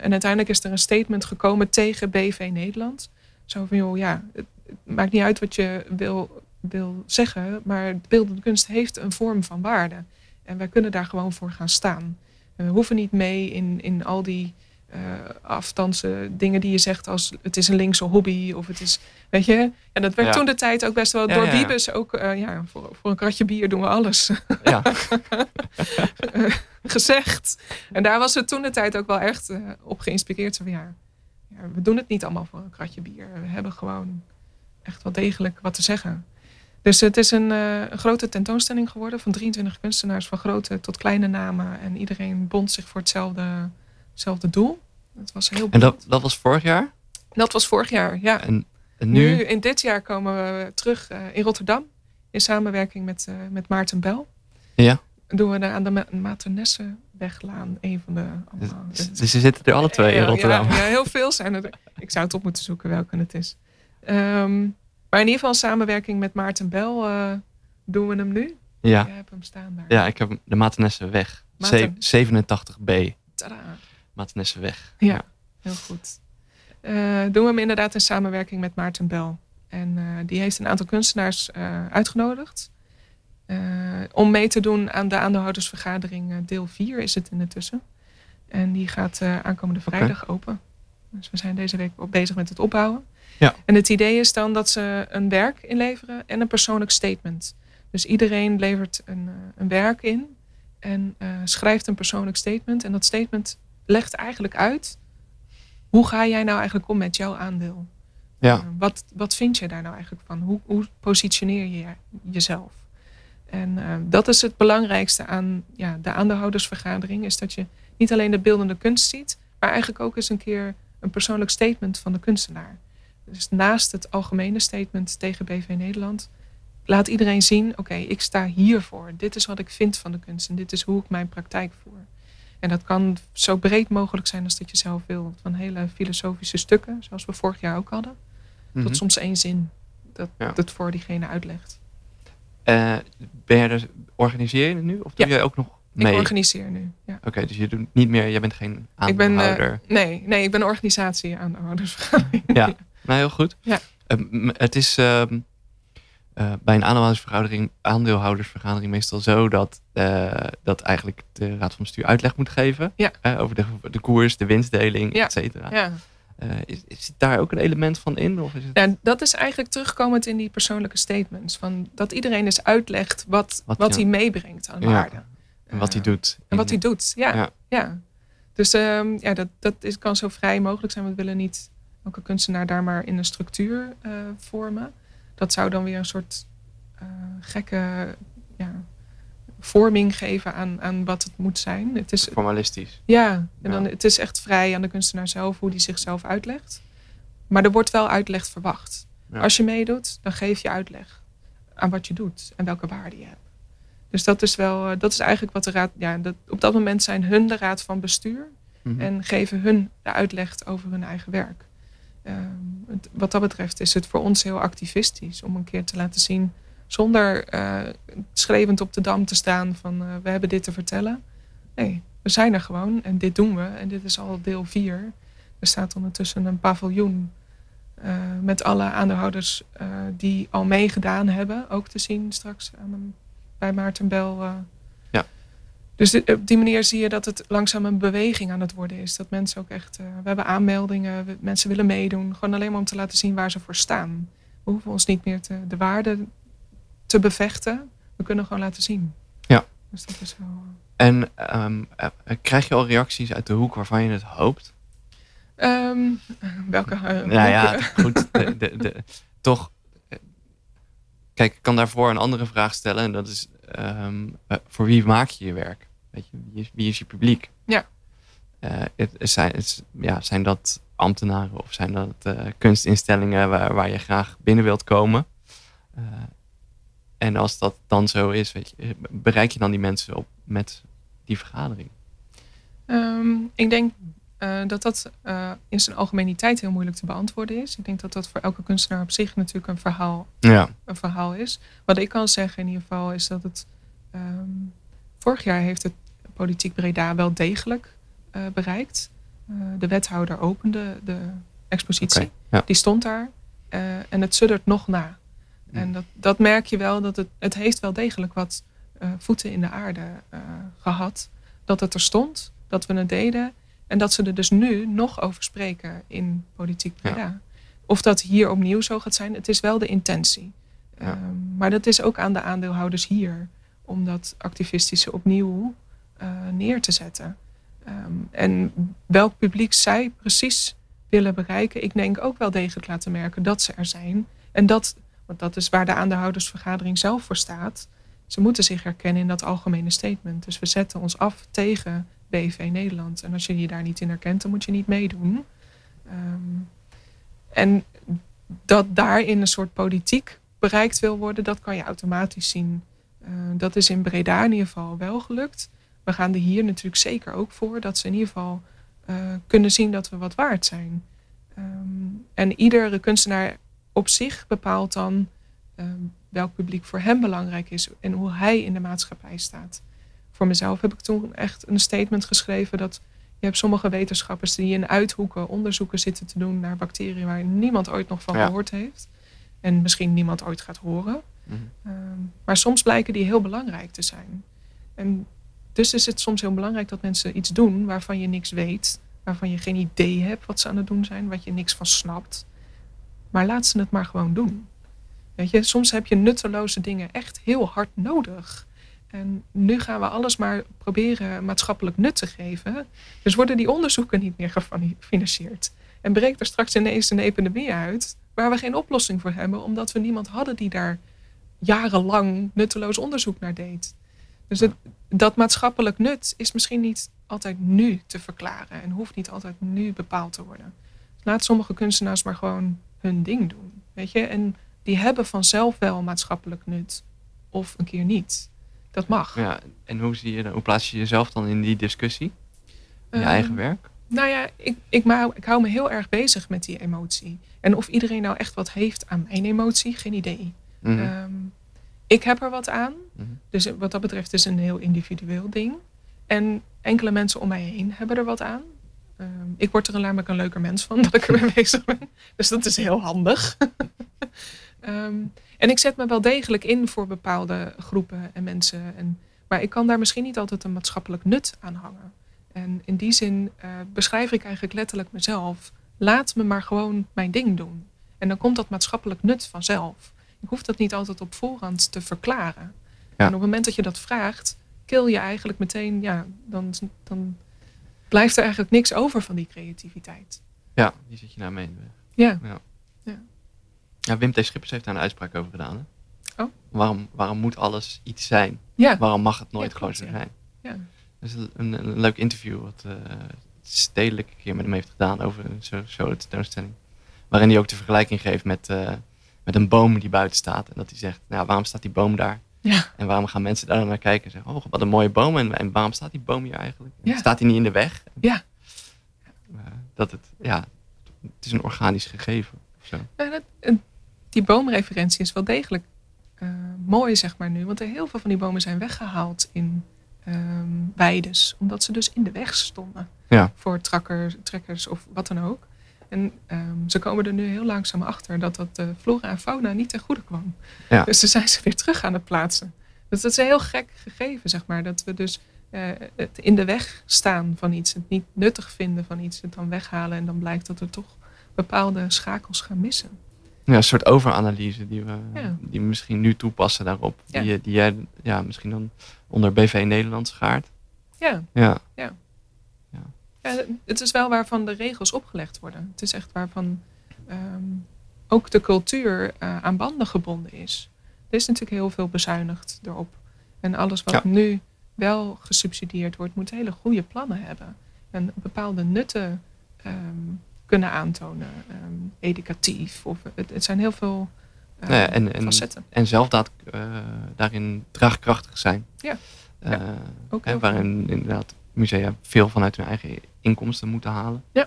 en uiteindelijk is er een statement gekomen tegen BV Nederland. Zo van, joh, ja, het, het maakt niet uit wat je wil, wil zeggen. Maar beeldende kunst heeft een vorm van waarde. En wij kunnen daar gewoon voor gaan staan. En we hoeven niet mee in, in al die uh, afstandse dingen die je zegt als het is een linkse hobby of het is, weet je. En dat werd Ja. toen de tijd ook best wel Ja, door. Wiebes ook, eh, ja, voor, voor een kratje bier doen we alles Ja. eh, gezegd. En daar was het toen de tijd ook wel echt eh, op geïnspireerd. Zo van, ja, we doen het niet allemaal voor een kratje bier. We hebben gewoon echt wel degelijk wat te zeggen. Dus het is een, eh, een grote tentoonstelling geworden van 23 kunstenaars, van grote tot kleine namen. En iedereen bond zich voor hetzelfde, hetzelfde doel. Het was heel En dat, dat was vorig jaar? dat was vorig jaar, ja. En, en nu? Nu, in dit jaar komen we terug eh, in Rotterdam. In samenwerking met, eh, met Maarten Bel. Ja. doen we aan de Maternessenweglaan. Een van de. Allemaal. Dus, dus ze zitten er alle twee in Rotterdam. Ja, ja, heel veel zijn er. Ik zou het op moeten zoeken welke het is. Um, maar in ieder geval samenwerking met Maarten Bel uh, doen we hem nu. Ja. Je hebt hem staan daar. Ja, ik heb de Maternessenweg. Maarten. 87B. Tada. Maternessenweg. Ja, ja, heel goed. Uh, doen we hem inderdaad in samenwerking met Maarten Bel. En uh, die heeft een aantal kunstenaars uitgenodigd. Om mee te doen aan de aandeelhoudersvergadering deel 4 is het intussen. En die gaat aankomende vrijdag okay. open. Dus we zijn deze week bezig met het opbouwen. Ja. En het idee is dan dat ze een werk inleveren en een persoonlijk statement. Dus iedereen levert een, een werk in en uh, schrijft een persoonlijk statement. En dat statement legt eigenlijk uit hoe ga jij nou eigenlijk om met jouw aandeel? Ja. Uh, wat, wat vind je daar nou eigenlijk van? Hoe, hoe positioneer je jezelf? En uh, dat is het belangrijkste aan ja, de aandeelhoudersvergadering. Is dat je niet alleen de beeldende kunst ziet, maar eigenlijk ook eens een keer een persoonlijk statement van de kunstenaar. Dus naast het algemene statement tegen BV Nederland laat iedereen zien: oké, okay, ik sta hiervoor. Dit is wat ik vind van de kunst en dit is hoe ik mijn praktijk voer. En dat kan zo breed mogelijk zijn als dat je zelf wil. Van hele filosofische stukken, zoals we vorig jaar ook hadden, tot soms één zin dat ja. het voor diegene uitlegt. Uh, ben je er, organiseer je het nu? Of doe ja. jij ook nog mee? Ik organiseer nu. Ja. Oké, okay, dus je doet niet meer, jij bent geen aandeelhouder. Ik ben, uh, nee, nee, ik ben organisatie aandeelhoudersvergadering. Ja, nou heel goed. Ja. Uh, het is uh, bij een aandeelhoudersvergadering, aandeelhoudersvergadering meestal zo dat, dat eigenlijk de raad van bestuur uitleg moet geven ja. over de, de koers, de winstdeling, ja. et cetera. Ja. Is, is daar ook een element van in? Of is het... ja, dat is eigenlijk terugkomend in die persoonlijke statements. Van dat iedereen dus uitlegt wat, wat, wat hij meebrengt aan waarde. En wat hij doet. En wat hij doet, ja. ja. ja. Dus um, ja, dat, dat is, kan zo vrij mogelijk zijn. We willen niet elke kunstenaar daar maar in een structuur uh, vormen. Dat zou dan weer een soort uh, gekke ja, vorming geven aan, aan wat het moet zijn. Het is, Formalistisch. Ja, en dan, het is echt vrij aan de kunstenaar zelf hoe die zichzelf uitlegt. Maar er wordt wel uitleg verwacht. Ja. Als je meedoet, dan geef je uitleg aan wat je doet en welke waarde je hebt. Dus dat is wel, dat is eigenlijk wat de raad. Ja, dat, op dat moment zijn hun de raad van bestuur mm-hmm. en geven hun de uitleg over hun eigen werk. Uh, het, wat dat betreft is het voor ons heel activistisch om een keer te laten zien, zonder uh, schreeuwend op de dam te staan van uh, we hebben dit te vertellen. Nee, we zijn er gewoon en dit doen we. En dit is al deel 4. Er staat ondertussen een paviljoen uh, met alle aandeelhouders die al meegedaan hebben, ook te zien straks aan een bij Maarten Bel. Ja. Dus dit, op die manier zie je dat het langzaam een beweging aan het worden is. Dat mensen ook echt. We hebben aanmeldingen, we, mensen willen meedoen. Gewoon alleen maar om te laten zien waar ze voor staan. We hoeven ons niet meer te, de waarde te bevechten. We kunnen gewoon laten zien. Ja. Dus dat is wel. En um, uh, krijg je al reacties uit de hoek waarvan je het hoopt? Um, welke? Uh, nou ja, goed. De, de, de, toch Kijk, ik kan daarvoor een andere vraag stellen. En dat is, um, uh, voor wie maak je je werk? Weet je, wie is, wie is je publiek? Ja. Uh, het, het zijn, het, ja, zijn dat ambtenaren of zijn dat uh, kunstinstellingen waar, waar je graag binnen wilt komen? En als dat dan zo is, weet je, bereik je dan die mensen op met die vergadering? Um, ik denk uh, dat dat uh, in zijn algemeniteit heel moeilijk te beantwoorden is. Ik denk dat dat voor elke kunstenaar op zich natuurlijk een verhaal, ja. een verhaal is. Wat ik kan zeggen in ieder geval is dat het... Um, vorig jaar heeft het Politiek Breda wel degelijk uh, bereikt. de wethouder opende de expositie. Okay, ja. Die stond daar. en het suddert nog na. Mm. En dat, dat merk je wel. Dat het, het heeft wel degelijk wat voeten in de aarde gehad. Dat het er stond. Dat we het deden. En dat ze er dus nu nog over spreken in politiek. Ja. Of dat hier opnieuw zo gaat zijn, het is wel de intentie. Ja. Um, maar dat is ook aan de aandeelhouders hier om dat activistische opnieuw uh, neer te zetten. Um, en welk publiek zij precies willen bereiken, ik denk ook wel degelijk laten merken dat ze er zijn. En dat, want dat is waar de aandeelhoudersvergadering zelf voor staat. Ze moeten zich herkennen in dat algemene statement. Dus we zetten ons af tegen BV Nederland. En als je je daar niet in herkent, dan moet je niet meedoen. Um, en dat daarin een soort politiek bereikt wil worden, dat kan je automatisch zien uh, dat is in Breda in ieder geval wel gelukt. We gaan er hier natuurlijk zeker ook voor dat ze in ieder geval kunnen zien dat we wat waard zijn. Ehm, en iedere kunstenaar op zich bepaalt dan ehm, welk publiek voor hem belangrijk is en hoe hij in de maatschappij staat. Voor mezelf heb ik toen echt een statement geschreven dat je hebt sommige wetenschappers die in uithoeken onderzoeken zitten te doen naar bacteriën waar niemand ooit nog van gehoord heeft. En misschien niemand ooit gaat horen. Mhm. Ehm, maar soms blijken die heel belangrijk te zijn. En dus is het soms heel belangrijk dat mensen iets doen waarvan je niks weet, waarvan je geen idee hebt wat ze aan het doen zijn, wat je niks van snapt. Maar laat ze het maar gewoon doen. Weet je, soms heb je nutteloze dingen echt heel hard nodig. En nu gaan we alles maar proberen maatschappelijk nut te geven. Dus worden die onderzoeken niet meer gefinancierd. En breekt er straks ineens een epidemie uit waar we geen oplossing voor hebben, omdat we niemand hadden die daar jarenlang nutteloos onderzoek naar deed. Dus dat maatschappelijk nut is misschien niet altijd nu te verklaren en hoeft niet altijd nu bepaald te worden. Laat sommige kunstenaars maar gewoon hun ding doen. Weet je? En die hebben vanzelf wel maatschappelijk nut of een keer niet. Dat mag. Ja, en hoe, zie je, hoe plaats je jezelf dan in die discussie? In je ehm, eigen werk? Nou ja, ik, ik, maar, ik hou me heel erg bezig met die emotie. En of iedereen nou echt wat heeft aan mijn emotie, geen idee. Mhm. Ehm, ik heb er wat aan. Mhm. Dus wat dat betreft is het een heel individueel ding. En enkele mensen om mij heen hebben er wat aan. Ehm, ik word er namelijk een leuker mens van dat ik ermee bezig ben. Dus dat is heel handig. Ehm, en ik zet me wel degelijk in voor bepaalde groepen en mensen. En, maar ik kan daar misschien niet altijd een maatschappelijk nut aan hangen. En in die zin uh, beschrijf ik eigenlijk letterlijk mezelf. Laat me maar gewoon mijn ding doen. En dan komt dat maatschappelijk nut vanzelf. Ik hoef dat niet altijd op voorhand te verklaren. En op het moment dat je dat vraagt, kill je eigenlijk meteen, ja, dan, dan blijft er eigenlijk niks over van die creativiteit. Ja, die zit je nou mee de weg. Ja. ja. Ja, Wim T. Schippers heeft daar een uitspraak over gedaan. Hè? Oh. Waarom, waarom moet alles iets zijn? Ja. Waarom mag het nooit gewoon zo ja. zijn? Ja. Dat is een, een, leuk interview wat uh, Stedelijk een keer met hem heeft gedaan over zo'n zo tentoonstelling. Waarin hij ook de vergelijking geeft met, uh, met een boom die buiten staat. En dat hij zegt, nou, waarom staat die boom daar? Ja. En waarom gaan mensen daar naar kijken en zeggen, oh, wat een mooie boom. En, en waarom staat die boom hier eigenlijk? Ja. Staat hij niet in de weg? Ja. Uh, dat het, ja, het is een organisch gegeven. Zo. Ja, dat, die boomreferentie is wel degelijk uh, mooi, zeg maar nu. Want er heel veel van die bomen zijn weggehaald in um, weides. Omdat ze dus in de weg stonden. Ja. Voor trakkers, trekkers of wat dan ook. En um, ze komen er nu heel langzaam achter dat dat de flora en fauna niet ten goede kwam. Ja. Dus ze zijn ze weer terug aan het plaatsen. Dus dat is een heel gek gegeven, zeg maar. Dat we dus uh, het in de weg staan van iets. Het niet nuttig vinden van iets. Het dan weghalen. En dan blijkt dat er toch bepaalde schakels gaan missen. Ja, een soort overanalyse die we, die we misschien nu toepassen daarop. Die, die jij ja, misschien dan onder BV Nederland schaart. Ja. Ja. ja. Ja. het is wel waarvan de regels opgelegd worden. Het is echt waarvan ehm, ook de cultuur uh, aan banden gebonden is. Er is natuurlijk heel veel bezuinigd erop. En alles wat nu wel gesubsidieerd wordt, moet hele goede plannen hebben. En bepaalde nutten um, kunnen aantonen. Um, educatief. Of, het, het, zijn heel veel uh, ja, en, en, facetten. En zelf dat, uh, daarin draagkrachtig zijn. Ja. Uh, ja ook hè, waarin inderdaad musea veel vanuit hun eigen inkomsten moeten halen. Ja.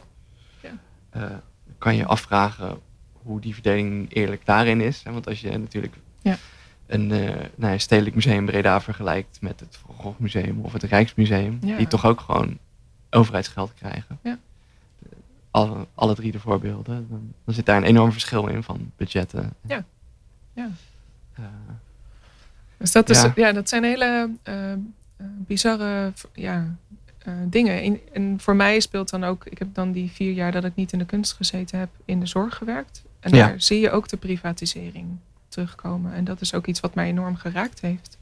ja. kan je afvragen hoe die verdeling eerlijk daarin is. Hè? Want als je natuurlijk ja. een, nou, stedelijk museum Breda vergelijkt met het Van Museum of het Rijksmuseum, ja. die toch ook gewoon overheidsgeld krijgen. Ja alle, alle drie de voorbeelden, dan, dan, zit daar een enorm verschil in van budgetten. Ja. ja. Uh, dus dat, is, ja. dat zijn hele uh, bizarre ja, uh, dingen. En, en, voor mij speelt dan ook, ik heb dan die vier jaar dat ik niet in de kunst gezeten heb, in de zorg gewerkt. En ja. daar zie je ook de privatisering terugkomen. En dat is ook iets wat mij enorm geraakt heeft.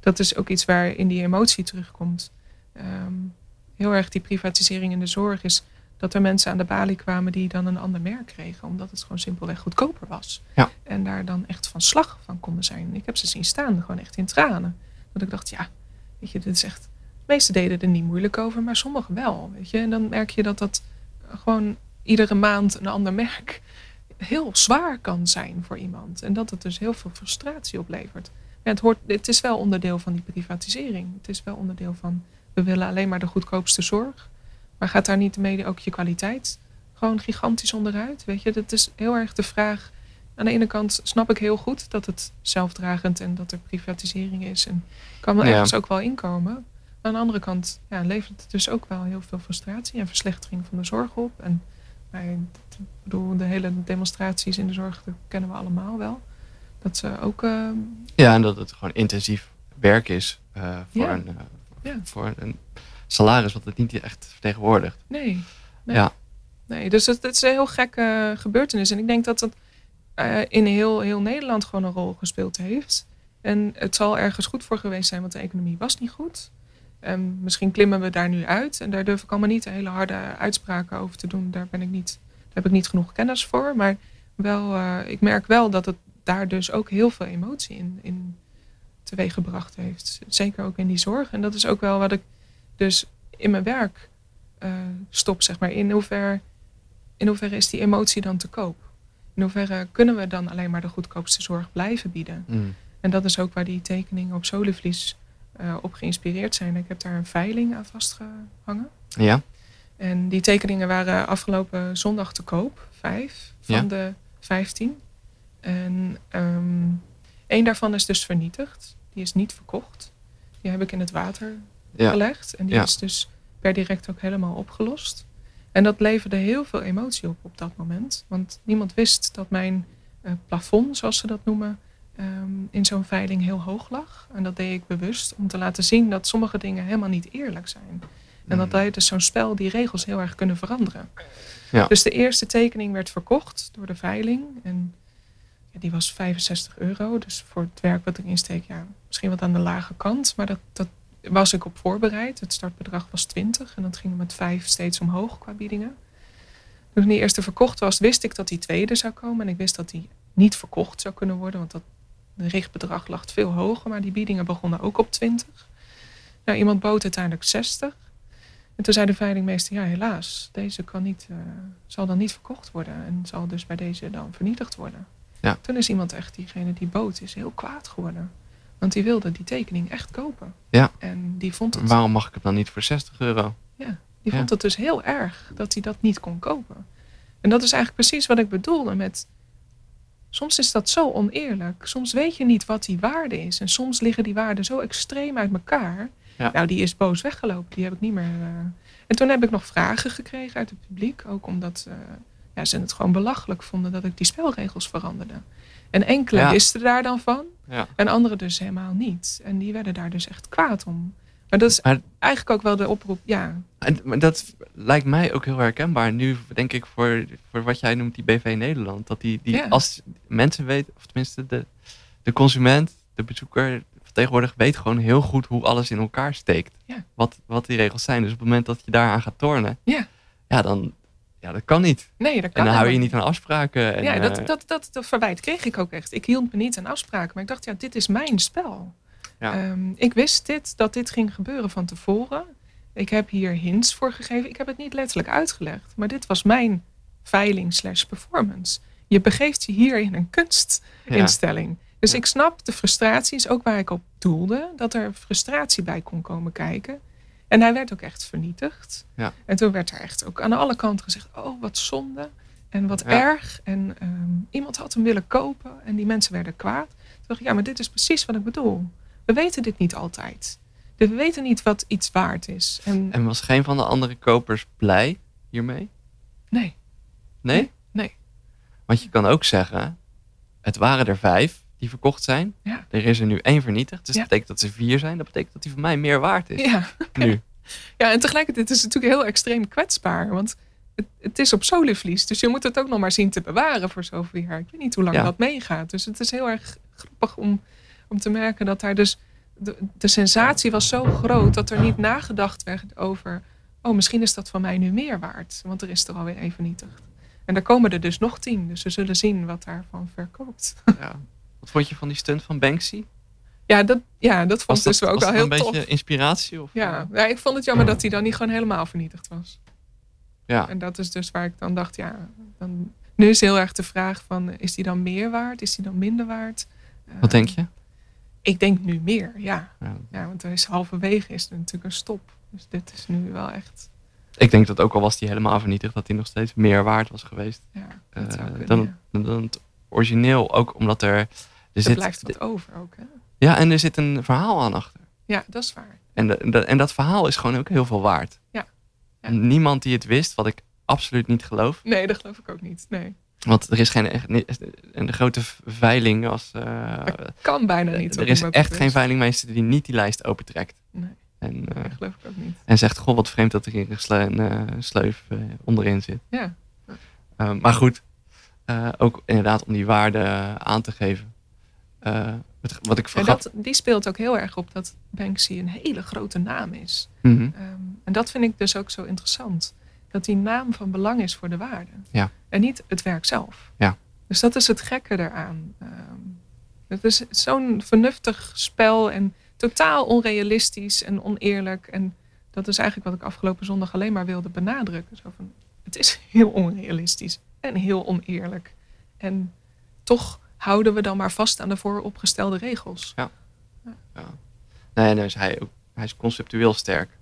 Dat is ook iets waar in die emotie terugkomt. Um, heel erg die privatisering in de zorg is dat er mensen aan de balie kwamen die dan een ander merk kregen. Omdat het gewoon simpelweg goedkoper was. Ja. En daar dan echt van slag van konden zijn. Ik heb ze zien staan, gewoon echt in tranen. Dat ik dacht, ja, weet je, dit is echt... De meeste deden er niet moeilijk over, maar sommigen wel. Weet je? En dan merk je dat dat gewoon iedere maand een ander merk heel zwaar kan zijn voor iemand. En dat het dus heel veel frustratie oplevert. ja, het, hoort, het is wel onderdeel van die privatisering. Het is wel onderdeel van, we willen alleen maar de goedkoopste zorg. Maar gaat daar niet mee ook je kwaliteit gewoon gigantisch onderuit? Weet je, dat is heel erg de vraag. Aan de ene kant snap ik heel goed dat het zelfdragend en dat er privatisering is. En kan er ergens ook wel inkomen. Aan de andere kant ja, levert het dus ook wel heel veel frustratie en verslechtering van de zorg op. En ik bedoel, de hele demonstraties in de zorg, dat kennen we allemaal wel. Dat ze ook. Uh... Ja, en dat het gewoon intensief werk is uh, voor, een, uh, ja. voor een salaris wat het niet echt vertegenwoordigt. Nee. nee. Ja. Nee, dus het, het, is een heel gekke gebeurtenis. En ik denk dat het in heel, heel Nederland gewoon een rol gespeeld heeft. En het zal ergens goed voor geweest zijn, want de economie was niet goed. En misschien klimmen we daar nu uit. En daar durf ik allemaal niet hele harde uitspraken over te doen. Daar, ben ik niet, daar heb ik niet genoeg kennis voor. Maar wel, uh, ik merk wel dat het daar dus ook heel veel emotie in, in teweeggebracht heeft. Zeker ook in die zorg. En dat is ook wel wat ik dus in mijn werk uh, stop, zeg maar. In hoeverre, in hoeverre is die emotie dan te koop? In hoeverre kunnen we dan alleen maar de goedkoopste zorg blijven bieden? Mm. En dat is ook waar die tekeningen op Solivlies uh, op geïnspireerd zijn. Ik heb daar een veiling aan vastgehangen. Ja. En die tekeningen waren afgelopen zondag te koop. Vijf van de vijftien. En um, één daarvan is dus vernietigd. Die is niet verkocht. Die heb ik in het water gelegd. En die is dus per direct ook helemaal opgelost. En dat leverde heel veel emotie op op dat moment. Want niemand wist dat mijn uh, plafond, zoals ze dat noemen, Ehm, in zo'n veiling heel hoog lag. En dat deed ik bewust om te laten zien dat sommige dingen helemaal niet eerlijk zijn. En dat tijdens mm. zo'n spel die regels heel erg kunnen veranderen. Ja. Dus de eerste tekening werd verkocht door de veiling. En ja, die was 65 euro. Dus voor het werk wat ik insteek, ja, misschien wat aan de lage kant. Maar dat, dat was ik op voorbereid. Het startbedrag was 20. En dat ging met 5 steeds omhoog qua biedingen. Toen die eerste verkocht was, wist ik dat die tweede zou komen. En ik wist dat die niet verkocht zou kunnen worden. Want dat de richtbedrag lag veel hoger, maar die biedingen begonnen ook op 20. Nou, iemand bood uiteindelijk 60. En toen zei de veilingmeester, ja helaas, deze kan niet, uh, zal dan niet verkocht worden. En zal dus bij deze dan vernietigd worden. Ja. Toen is iemand echt, diegene die bood, is heel kwaad geworden. Want die wilde die tekening echt kopen. Ja. En die vond het... Waarom mag ik het dan niet voor 60 euro? Ja, die vond het dus heel erg dat hij dat niet kon kopen. En dat is eigenlijk precies wat ik bedoelde met Soms is dat zo oneerlijk. Soms weet je niet wat die waarde is. En soms liggen die waarden zo extreem uit elkaar. Nou, die is boos weggelopen. Die heb ik niet meer. Uh... En toen heb ik nog vragen gekregen uit het publiek. Ook omdat uh, ja, ze het gewoon belachelijk vonden dat ik die spelregels veranderde. En enkele wisten daar dan van. Ja. En anderen dus helemaal niet. En die werden daar dus echt kwaad om. Maar dat is eigenlijk ook wel de oproep, ja. En dat lijkt mij ook heel herkenbaar nu, denk ik, voor, voor wat jij noemt die BV Nederland. Dat die, die als mensen weten, of tenminste de, de consument, de bezoeker, tegenwoordig weet gewoon heel goed hoe alles in elkaar steekt. Ja. Wat, wat die regels zijn. Dus op het moment dat je daaraan gaat tornen, ja. Ja, dan, ja, dat kan niet. Nee, dat kan En dan hou je niet aan afspraken. En, ja, dat, dat, dat, dat verwijt kreeg ik ook echt. Ik hield me niet aan afspraken. Maar ik dacht, ja, dit is mijn spel. Ja. Ehm, ik wist dit, dat dit ging gebeuren van tevoren. Ik heb hier hints voor gegeven. Ik heb het niet letterlijk uitgelegd. Maar dit was mijn veiling slash performance. Je begeeft je hier in een kunstinstelling. Dus ik snap de frustraties, ook waar ik op doelde. Dat er frustratie bij kon komen kijken. En hij werd ook echt vernietigd. Ja. En toen werd er echt ook aan alle kanten gezegd... oh, wat zonde en wat erg. En ehm, iemand had hem willen kopen en die mensen werden kwaad. Toen dacht ik, ja, maar dit is precies wat ik bedoel. We weten dit niet altijd. We weten niet wat iets waard is. En, en was geen van de andere kopers blij hiermee? Nee. Nee? Nee. Want je kan ook zeggen, het waren er vijf die verkocht zijn. Ja. Er is er nu één vernietigd. Dus dat betekent dat ze vier zijn. Dat betekent dat die van mij meer waard is. Ja. Nu. Ja, en tegelijkertijd is het natuurlijk heel extreem kwetsbaar. Want het, het is op solivlies. Dus je moet het ook nog maar zien te bewaren voor zoveel jaar. Ik weet niet hoe lang dat meegaat. Dus het is heel erg grappig om om te merken dat daar dus de, de sensatie was zo groot dat er niet nagedacht werd over, oh misschien is dat van mij nu meer waard, want er is er alweer even vernietigd. En daar komen er dus nog tien, dus we zullen zien wat daarvan verkoopt. Ja. Wat vond je van die stunt van Banksy? Ja, dat, ja, dat vond ik dus ook wel heel tof. een beetje inspiratie? Of, ja, ja, ik vond het jammer dat hij dan niet gewoon helemaal vernietigd was. Ja. En dat is dus waar ik dan dacht, ja, dan, nu is heel erg de vraag van, is die dan meer waard? Is die dan minder waard? Wat denk je? Ik denk nu meer, ja. Ja. Ja, want er is halverwege is er natuurlijk een stop. Dus dit is nu wel echt, Ik denk dat ook al was die helemaal vernietigd, dat die nog steeds meer waard was geweest ja, dat zou eh, kunnen, dan, dan, dan het origineel. Ook omdat er, er Er zit, blijft wat over ook, hè? ja, en er zit een verhaal aan achter. Ja, dat is waar. En, de- de- en dat verhaal is gewoon ook heel veel waard. Ja. Ja. En Niemand die het wist, wat ik absoluut niet geloof. Nee, dat geloof ik ook niet. Nee, Want er is geen een grote veiling als. eh, kan bijna niet. er is echt geen veilingmeester die niet die lijst opentrekt. Nee, En, eh, dat geloof ik ook niet. en zegt: Goh, wat vreemd dat er hier een sle- een eh, sleuf onderin zit. Ja, maar goed, ook inderdaad om die waarde aan te geven. Het- wat ik en dat, die speelt ook heel erg op dat Banksy een hele grote naam is. Mhm. Ehm, en dat vind ik dus ook zo interessant. Dat die naam van belang is voor de waarde. Ja. En niet het werk zelf. Ja. Dus dat is het gekke eraan. Ehm, het is zo'n vernuftig spel en totaal onrealistisch en oneerlijk. En dat is eigenlijk wat ik afgelopen zondag alleen maar wilde benadrukken. Zo van, het is heel onrealistisch en heel oneerlijk. En toch houden we dan maar vast aan de vooropgestelde regels. Nee, nee, dus hij, hij is conceptueel sterk.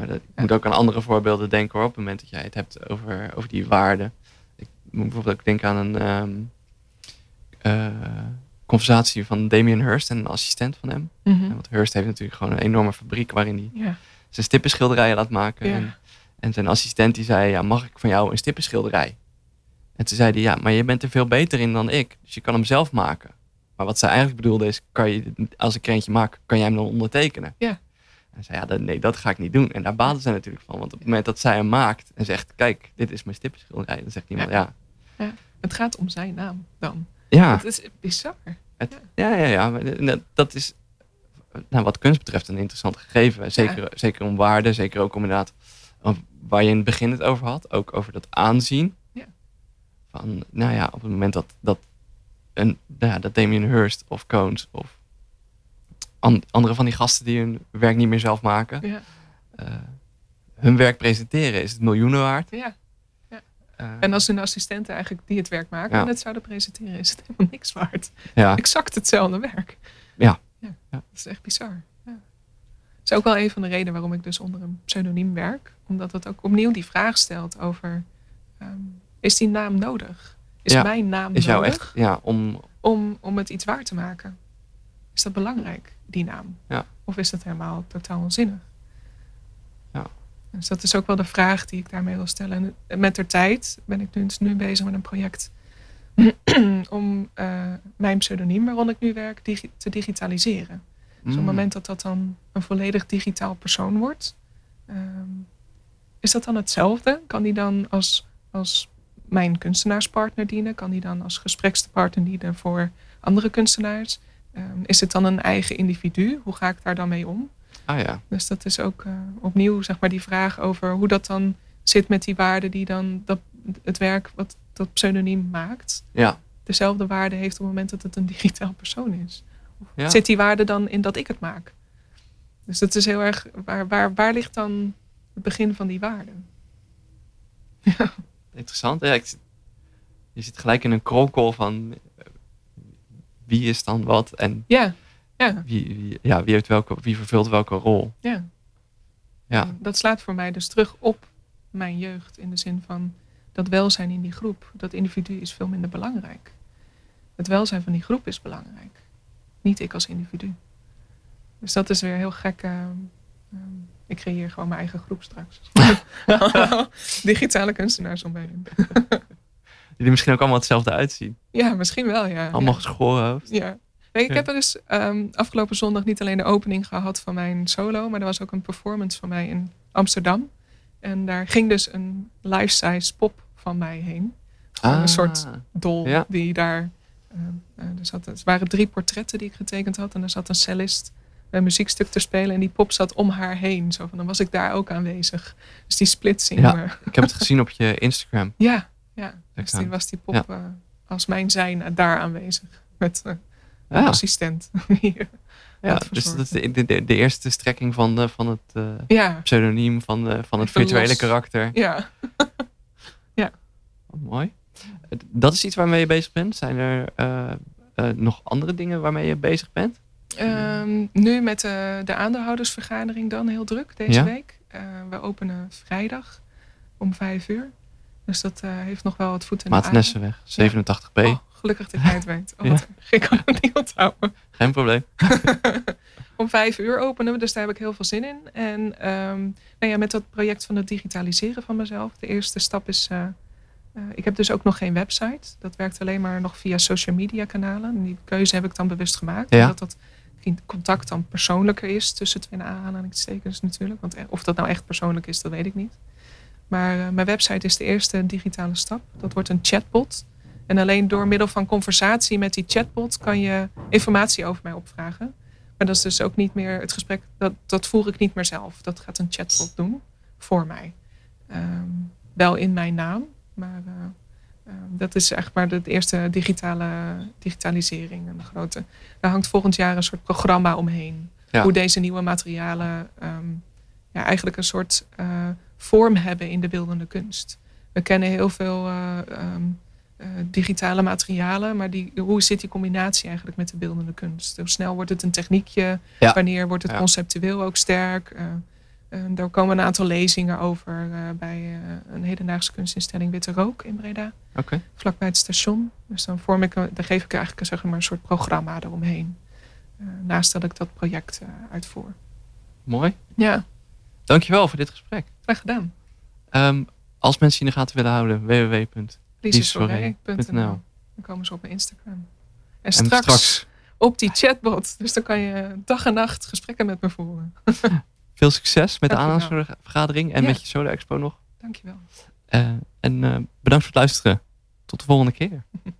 Maar dat, ik Ja. moet ook aan andere voorbeelden denken hoor, op het moment dat jij het hebt over, over die waarden. Ik moet bijvoorbeeld ook denken aan een ehm, eh, conversatie van Damien Hirst en een assistent van hem. Ja, Want Hirst heeft natuurlijk gewoon een enorme fabriek waarin hij Ja. zijn stippenschilderijen laat maken. Ja. En, en zijn assistent die zei, ja, mag ik van jou een stippenschilderij? En toen zei hij, ja, maar je bent er veel beter in dan ik. Dus je kan hem zelf maken. Maar wat zij eigenlijk bedoelde is, kan je, als ik er eentje maak, kan jij hem dan ondertekenen? Ja. En zei, ja, dat, nee, dat ga ik niet doen. En daar baden zij natuurlijk van. Want op het moment dat zij hem maakt en zegt, kijk, dit is mijn stippenschilderij. Dan zegt iemand, ja, Het gaat om zijn naam dan. ja, Het is bizar. het, ja, ja, ja. dat- is nou, wat kunst betreft een interessant gegeven. Zeker, zeker om waarde, zeker ook om inderdaad, waar je in het begin het over had, ook over dat aanzien. Ja. Van, nou ja, op het moment dat, dat, een, nou ja, dat Damien Hirst of Cones of an- andere van die gasten die hun werk niet meer zelf maken, Ja. eh, hun werk presenteren, is het miljoenen waard. ja. Eh, En als hun assistenten eigenlijk die het werk maken en het zouden presenteren, is het helemaal niks waard. ja, Exact hetzelfde werk. Ja. ja. Ja. Dat is echt bizar. Ja. Dat is ook wel een van de redenen waarom ik dus onder een pseudoniem werk. Omdat het ook opnieuw die vraag stelt over, ehm, is die naam nodig? Is Ja. mijn naam is jou nodig echt, ja, om, om, om het iets waar te maken? Is dat belangrijk, die naam? Ja. Of is dat helemaal totaal onzinnig? Ja. Dus dat is ook wel de vraag die ik daarmee wil stellen. En met de tijd ben ik nu, dus nu bezig met een project om eh, mijn pseudoniem waaronder ik nu werk digi- te digitaliseren. Dus op Mm. het moment dat dat dan een volledig digitaal persoon wordt, ehm, is dat dan hetzelfde? Kan die dan als, als mijn kunstenaarspartner dienen? Kan die dan als gesprekspartner dienen voor andere kunstenaars? Ehm, is het dan een eigen individu? Hoe ga ik daar dan mee om? Ah ja, Dus dat is ook eh, opnieuw zeg maar, die vraag over hoe dat dan zit met die waarde die dan dat, het werk wat dat pseudoniem maakt, ja, dezelfde waarde heeft op het moment dat het een digitaal persoon is. ja. Zit die waarde dan in dat ik het maak? Dus dat is heel erg, waar, waar, waar ligt dan het begin van die waarde? Interessant. Ja, ik, je zit gelijk in een kronkel van wie is dan wat en Ja, ja, wie, wie, ja, wie, heeft welke, wie vervult welke rol. ja. Ja, En Dat slaat voor mij dus terug op mijn jeugd in de zin van dat welzijn in die groep. Dat individu is veel minder belangrijk. Het welzijn van die groep is belangrijk. Niet ik als individu. Dus dat is weer heel gek. ehm, ik creëer gewoon mijn eigen groep straks. Digitale kunstenaars om die misschien ook allemaal hetzelfde uitzien. Ja, misschien wel, ja. Allemaal ja. geschoren hoofd. Ja. Nee, ik heb er dus ehm, afgelopen zondag niet alleen de opening gehad van mijn solo, maar er was ook een performance van mij in Amsterdam. En daar ging dus een life-size pop van mij heen. Een soort dol Ja. die daar. ehm, eh, er, zat, er waren drie portretten die ik getekend had. En er zat een cellist een muziekstuk te spelen. En die pop zat om haar heen. Zo van, dan was ik daar ook aanwezig. Dus die splitsing. Ja. Ik heb het gezien op je Instagram. ja. Dus die was die pop eh, als mijn zijn daar aanwezig. Met eh, een Ja, assistent. Hier. ja dus dat is de, de, de eerste strekking van, de, van het eh, ja, pseudoniem, van, de, van het virtuele los. karakter. ja. Oh, mooi. Dat is iets waarmee je bezig bent. Zijn er nog andere dingen waarmee je bezig bent? Ehm, nu met de, de aandeelhoudersvergadering dan heel druk deze week. We openen vrijdag om vijf uur. Dus dat uh, heeft nog wel wat voet in de Maatnessenweg, 87b. Oh, gelukkig dat jij het weet. Oh, ja. Ik kan het niet onthouden. Geen probleem. om vijf uur openen we, dus daar heb ik heel veel zin in. En um, nou ja, met dat project van het digitaliseren van mezelf. De eerste stap is... Uh, uh, ik heb dus ook nog geen website. Dat werkt alleen maar nog via social media kanalen. En die keuze heb ik dan bewust gemaakt. Ja. Omdat dat contact dan persoonlijker is tussen twee aanhalingstekens natuurlijk. Want of dat nou echt persoonlijk is, dat weet ik niet. Maar uh, mijn website is de eerste digitale stap. Dat wordt een chatbot. En alleen door middel van conversatie met die chatbot kan je informatie over mij opvragen. Maar dat is dus ook niet meer het gesprek, dat, dat voer ik niet meer zelf. Dat gaat een chatbot doen voor mij. Um, wel in mijn naam, maar uh, uh, dat is echt maar de eerste digitale digitalisering. En de grote. Daar hangt volgend jaar een soort programma omheen. Ja. Hoe deze nieuwe materialen um, ja, eigenlijk een soort uh, vorm hebben in de beeldende kunst. We kennen heel veel um, uh, digitale materialen. Maar die, hoe zit die combinatie eigenlijk met de beeldende kunst? Hoe snel wordt het een techniekje? Wanneer wordt het conceptueel ook sterk? Uh, daar komen een aantal lezingen over bij een hedendaagse kunstinstelling Witte Rook in Breda. Okay. Vlakbij het station. Dus dan vorm ik, daar geef ik eigenlijk zeg maar, een soort programma eromheen. naast dat ik dat project uitvoer. Mooi. Ja. Dankjewel voor dit gesprek. Graag gedaan. Um, als mensen in de gaten willen houden, www lisesoré.nl. Dan komen ze op mijn Instagram. En straks, op die chatbot. Dus dan kan je dag en nacht gesprekken met me voeren. Veel succes met de aanhalingsvergadering en met je Solo Expo nog. Dankjewel. Uh, en uh, bedankt voor het luisteren. Tot de volgende keer.